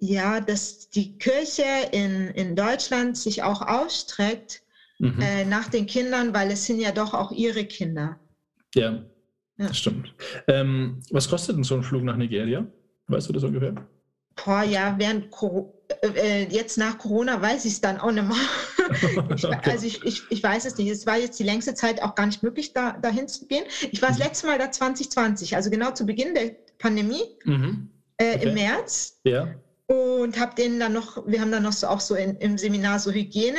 ja, dass die Kirche in, in Deutschland sich auch ausstreckt mhm. äh, nach den Kindern, weil es sind ja doch auch ihre Kinder. Ja, ja. das stimmt. Ähm, was kostet denn so ein Flug nach Nigeria? Weißt du das ungefähr? Boah, ja, während äh, jetzt nach Corona weiß ich es dann auch nicht mehr. ich, also ich, ich, ich weiß es nicht. Es war jetzt die längste Zeit auch gar nicht möglich, da dahin zu gehen. Ich war das mhm. letzte Mal da 2020, also genau zu Beginn der Pandemie mhm. äh, okay. im März. Ja. Und habe denen dann noch, wir haben dann noch so auch so in, im Seminar so Hygiene.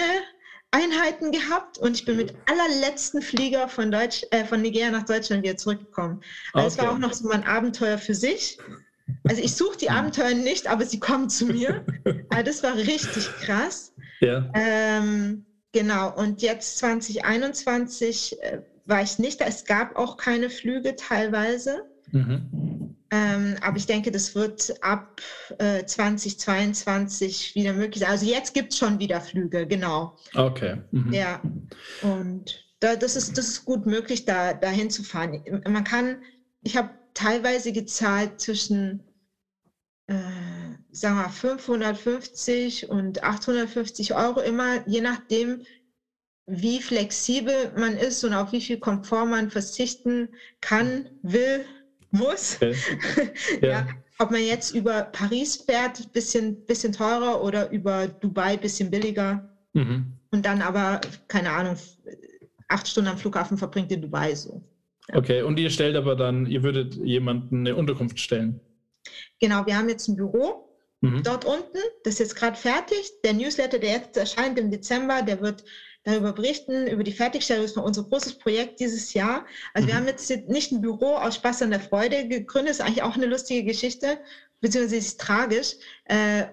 Einheiten gehabt und ich bin mit allerletzten Flieger von, Deutsch, äh, von Nigeria nach Deutschland wieder zurückgekommen. Also okay. Es war auch noch so ein Abenteuer für sich. Also ich suche die Abenteuer nicht, aber sie kommen zu mir. Also das war richtig krass. Ja. Ähm, genau, und jetzt 2021 äh, war ich nicht da. Es gab auch keine Flüge teilweise. Mhm. Ähm, aber ich denke, das wird ab äh, 2022 wieder möglich sein. Also jetzt gibt es schon wieder Flüge, genau. Okay. Mhm. Ja, und da, das, ist, das ist gut möglich, da dahin zu fahren. Man kann, ich habe teilweise gezahlt zwischen äh, sagen wir 550 und 850 Euro immer, je nachdem, wie flexibel man ist und auf wie viel Komfort man verzichten kann, will. muss. Okay. Ja. ja. Ob man jetzt über Paris fährt, bisschen, bisschen teurer oder über Dubai, bisschen billiger. Mhm. Und dann aber, keine Ahnung, acht Stunden am Flughafen verbringt in Dubai so. Okay, und ihr stellt aber dann, ihr würdet jemanden eine Unterkunft stellen. Genau, wir haben jetzt ein Büro mhm. dort unten, das ist jetzt gerade fertig. Der Newsletter, der jetzt erscheint im Dezember, der wird darüber berichten, über die Fertigstellung. Das war unser großes Projekt dieses Jahr. Also mhm. wir haben jetzt nicht ein Büro aus Spaß an der Freude gegründet, das ist eigentlich auch eine lustige Geschichte, beziehungsweise ist tragisch. Äh,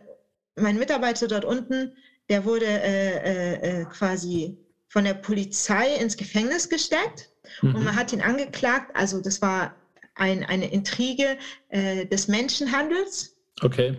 mein Mitarbeiter dort unten, der wurde äh, äh, äh quasi von der Polizei ins Gefängnis gesteckt mhm. und man hat ihn angeklagt. Also das war ein, eine Intrige äh, des Menschenhandels. Okay.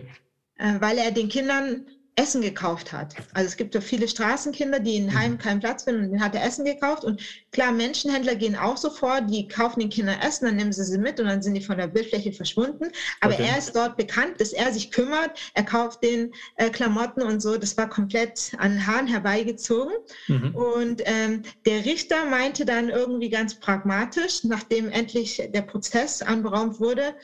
Äh, weil er den Kindern Essen gekauft hat. Also es gibt ja viele Straßenkinder, die in mhm. Heim keinen Platz finden und den hat er Essen gekauft. Und klar, Menschenhändler gehen auch so vor, die kaufen den Kindern Essen, dann nehmen sie sie mit und dann sind die von der Bildfläche verschwunden. Aber okay. er ist dort bekannt, dass er sich kümmert, er kauft den äh, Klamotten und so. Das war komplett an Haaren herbeigezogen. Mhm. Und ähm, der Richter meinte dann irgendwie ganz pragmatisch, nachdem endlich der Prozess anberaumt wurde,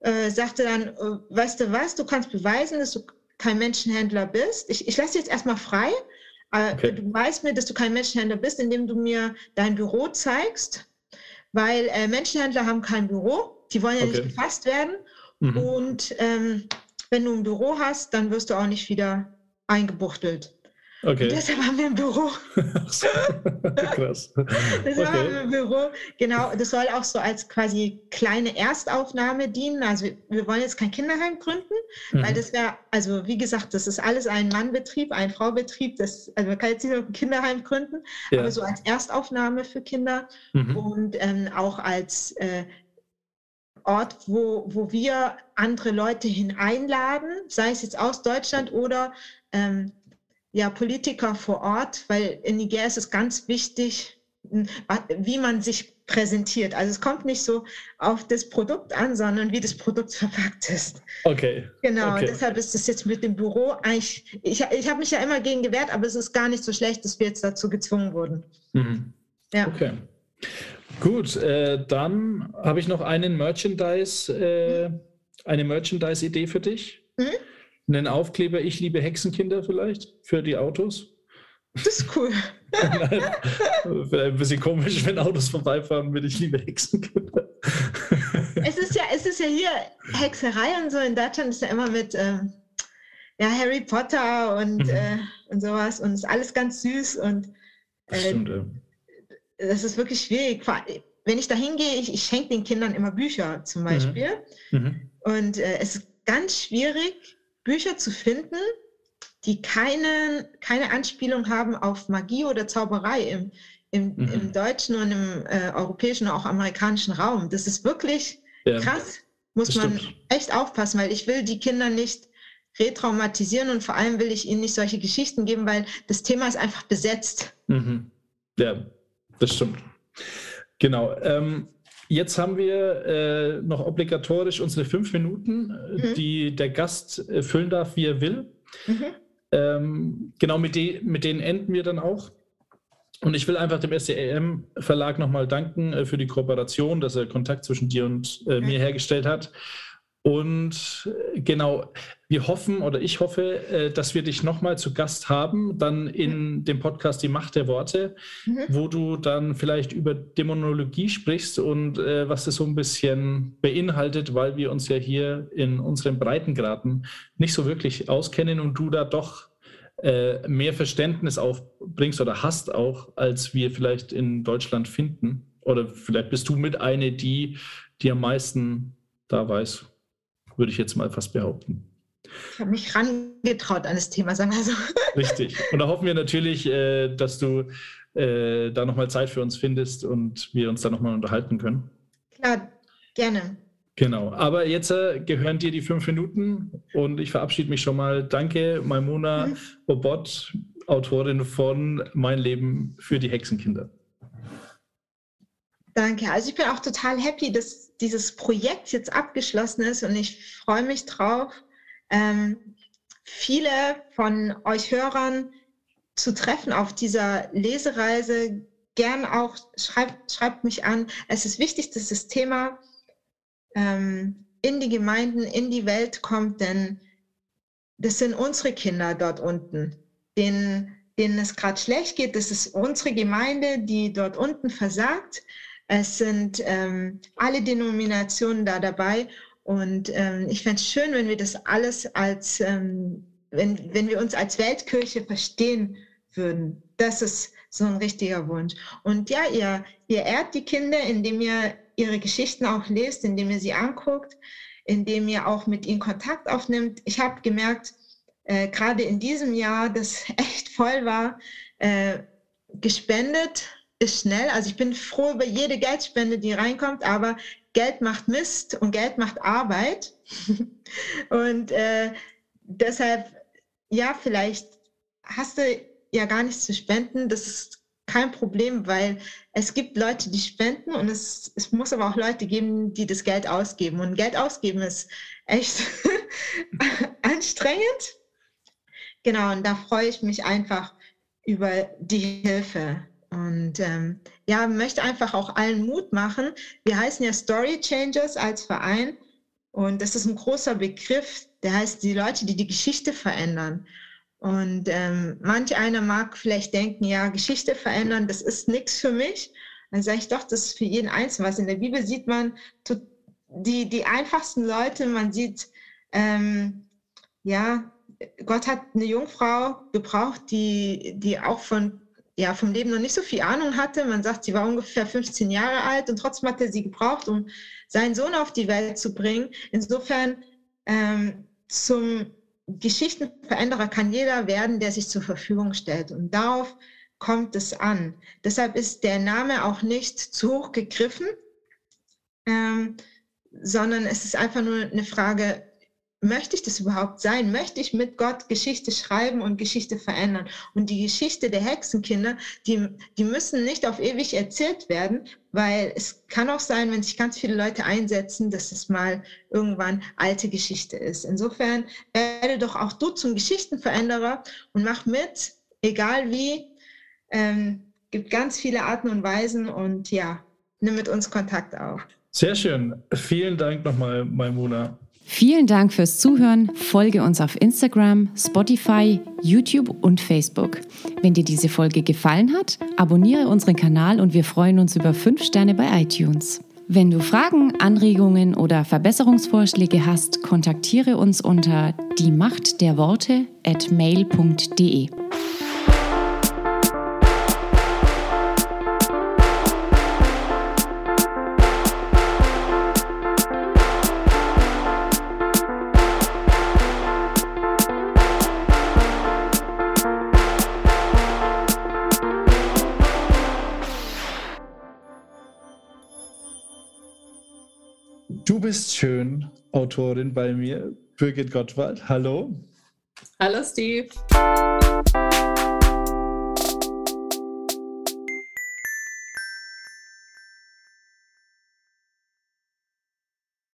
äh, sagte dann, äh, weißt du was, du kannst beweisen, dass du kein Menschenhändler bist. Ich, ich lasse jetzt erstmal frei. Äh, okay. Du weißt mir, dass du kein Menschenhändler bist, indem du mir dein Büro zeigst, weil äh, Menschenhändler haben kein Büro. Die wollen ja okay. nicht gefasst werden. Mhm. Und ähm, wenn du ein Büro hast, dann wirst du auch nicht wieder eingebuchtelt. Okay. Und deshalb haben wir ein Büro. Krass. deshalb okay. haben wir ein Büro. Genau, das soll auch so als quasi kleine Erstaufnahme dienen. Also wir wollen jetzt kein Kinderheim gründen, mhm. weil das wäre, also wie gesagt, das ist alles ein Mannbetrieb, ein Fraubetrieb. Das, also man kann jetzt nicht noch ein Kinderheim gründen, ja. aber so als Erstaufnahme für Kinder mhm. und ähm, auch als äh, Ort, wo, wo wir andere Leute hineinladen, sei es jetzt aus Deutschland oder ähm, ja, Politiker vor Ort, weil in Niger ist es ganz wichtig, wie man sich präsentiert. Also es kommt nicht so auf das Produkt an, sondern wie das Produkt verpackt ist. Okay. Genau, okay. deshalb ist es jetzt mit dem Büro eigentlich, ich, ich habe mich ja immer gegen gewehrt, aber es ist gar nicht so schlecht, dass wir jetzt dazu gezwungen wurden. Mhm. Ja. Okay. Gut, äh, dann habe ich noch einen Merchandise, äh, eine Merchandise-Idee für dich. Mhm einen Aufkleber, ich liebe Hexenkinder vielleicht für die Autos. Das ist cool. Vielleicht ein bisschen komisch, wenn Autos vorbeifahren mit ich liebe Hexenkinder. es ist ja, es ist ja hier Hexerei und so in Deutschland ist ja immer mit ähm, ja, Harry Potter und, mhm. äh, und sowas und ist alles ganz süß und äh, Stimmt, ja. das ist wirklich schwierig. Wenn ich da hingehe, ich, ich schenke den Kindern immer Bücher zum mhm. Beispiel mhm. und äh, es ist ganz schwierig, Bücher zu finden, die keine, keine Anspielung haben auf Magie oder Zauberei im, im, mhm. im deutschen und im äh, europäischen und auch amerikanischen Raum. Das ist wirklich ja, krass. Muss man stimmt. echt aufpassen, weil ich will die Kinder nicht retraumatisieren und vor allem will ich ihnen nicht solche Geschichten geben, weil das Thema ist einfach besetzt. Mhm. Ja, das stimmt. Genau. Ähm, Jetzt haben wir äh, noch obligatorisch unsere fünf Minuten, äh, mhm. die der Gast äh, füllen darf, wie er will. Mhm. Ähm, genau mit, de mit denen enden wir dann auch. Und ich will einfach dem SDM-Verlag nochmal danken äh, für die Kooperation, dass er Kontakt zwischen dir und äh, mir hergestellt hat. Und äh, genau, wir hoffen oder ich hoffe, äh, dass wir dich nochmal zu Gast haben, dann in dem Podcast Die Macht der Worte, mhm. wo du dann vielleicht über Dämonologie sprichst und äh, was das so ein bisschen beinhaltet, weil wir uns ja hier in unseren Breitengraden nicht so wirklich auskennen und du da doch äh, mehr Verständnis aufbringst oder hast auch, als wir vielleicht in Deutschland finden. Oder vielleicht bist du mit eine, die, die am meisten da weiß würde ich jetzt mal fast behaupten. Ich habe mich rangetraut an das Thema, sagen wir so. Richtig. Und da hoffen wir natürlich, äh, dass du äh, da nochmal Zeit für uns findest und wir uns da nochmal unterhalten können. Klar, gerne. Genau. Aber jetzt äh, gehören dir die fünf Minuten und ich verabschiede mich schon mal. Danke, Maimona mhm. Obot, Autorin von Mein Leben für die Hexenkinder. Danke. Also ich bin auch total happy, dass dieses Projekt jetzt abgeschlossen ist und ich freue mich drauf, ähm, viele von euch Hörern zu treffen auf dieser Lesereise. Gern auch schreibt, schreibt mich an. Es ist wichtig, dass das Thema ähm, in die Gemeinden, in die Welt kommt, denn das sind unsere Kinder dort unten, denen, denen es gerade schlecht geht. Das ist unsere Gemeinde, die dort unten versagt. Es sind ähm, alle Denominationen da dabei. Und ähm, ich fände es schön, wenn wir das alles als, ähm, wenn, wenn wir uns als Weltkirche verstehen würden. Das ist so ein richtiger Wunsch. Und ja, ihr, ihr ehrt die Kinder, indem ihr ihre Geschichten auch lest, indem ihr sie anguckt, indem ihr auch mit ihnen Kontakt aufnimmt. Ich habe gemerkt, äh, gerade in diesem Jahr, das echt voll war, äh, gespendet ist schnell. Also ich bin froh über jede Geldspende, die reinkommt, aber Geld macht Mist und Geld macht Arbeit. und äh, deshalb, ja, vielleicht hast du ja gar nichts zu spenden. Das ist kein Problem, weil es gibt Leute, die spenden und es, es muss aber auch Leute geben, die das Geld ausgeben. Und Geld ausgeben ist echt anstrengend. Genau, und da freue ich mich einfach über die Hilfe. Und ähm, ja, möchte einfach auch allen Mut machen. Wir heißen ja Story Changers als Verein. Und das ist ein großer Begriff, der heißt die Leute, die die Geschichte verändern. Und ähm, manch einer mag vielleicht denken, ja, Geschichte verändern, das ist nichts für mich. Dann sage ich doch, das ist für jeden Einzelnen was. In der Bibel sieht man die, die einfachsten Leute, man sieht, ähm, ja, Gott hat eine Jungfrau gebraucht, die, die auch von, ja, vom Leben noch nicht so viel Ahnung hatte. Man sagt, sie war ungefähr 15 Jahre alt und trotzdem hat er sie gebraucht, um seinen Sohn auf die Welt zu bringen. Insofern ähm, zum Geschichtenveränderer kann jeder werden, der sich zur Verfügung stellt. Und darauf kommt es an. Deshalb ist der Name auch nicht zu hoch gegriffen, ähm, sondern es ist einfach nur eine Frage, möchte ich das überhaupt sein? Möchte ich mit Gott Geschichte schreiben und Geschichte verändern? Und die Geschichte der Hexenkinder, die, die müssen nicht auf ewig erzählt werden, weil es kann auch sein, wenn sich ganz viele Leute einsetzen, dass es mal irgendwann alte Geschichte ist. Insofern werde doch auch du zum Geschichtenveränderer und mach mit, egal wie. Ähm, gibt ganz viele Arten und Weisen und ja, nimm mit uns Kontakt auf. Sehr schön. Vielen Dank nochmal, Maimuna. Vielen Dank fürs Zuhören. Folge uns auf Instagram, Spotify, YouTube und Facebook. Wenn dir diese Folge gefallen hat, abonniere unseren Kanal und wir freuen uns über 5 Sterne bei iTunes. Wenn du Fragen, Anregungen oder Verbesserungsvorschläge hast, kontaktiere uns unter die Macht der Worte at mail.de. Du bist schön, Autorin bei mir, Birgit Gottwald. Hallo. Hallo, Steve.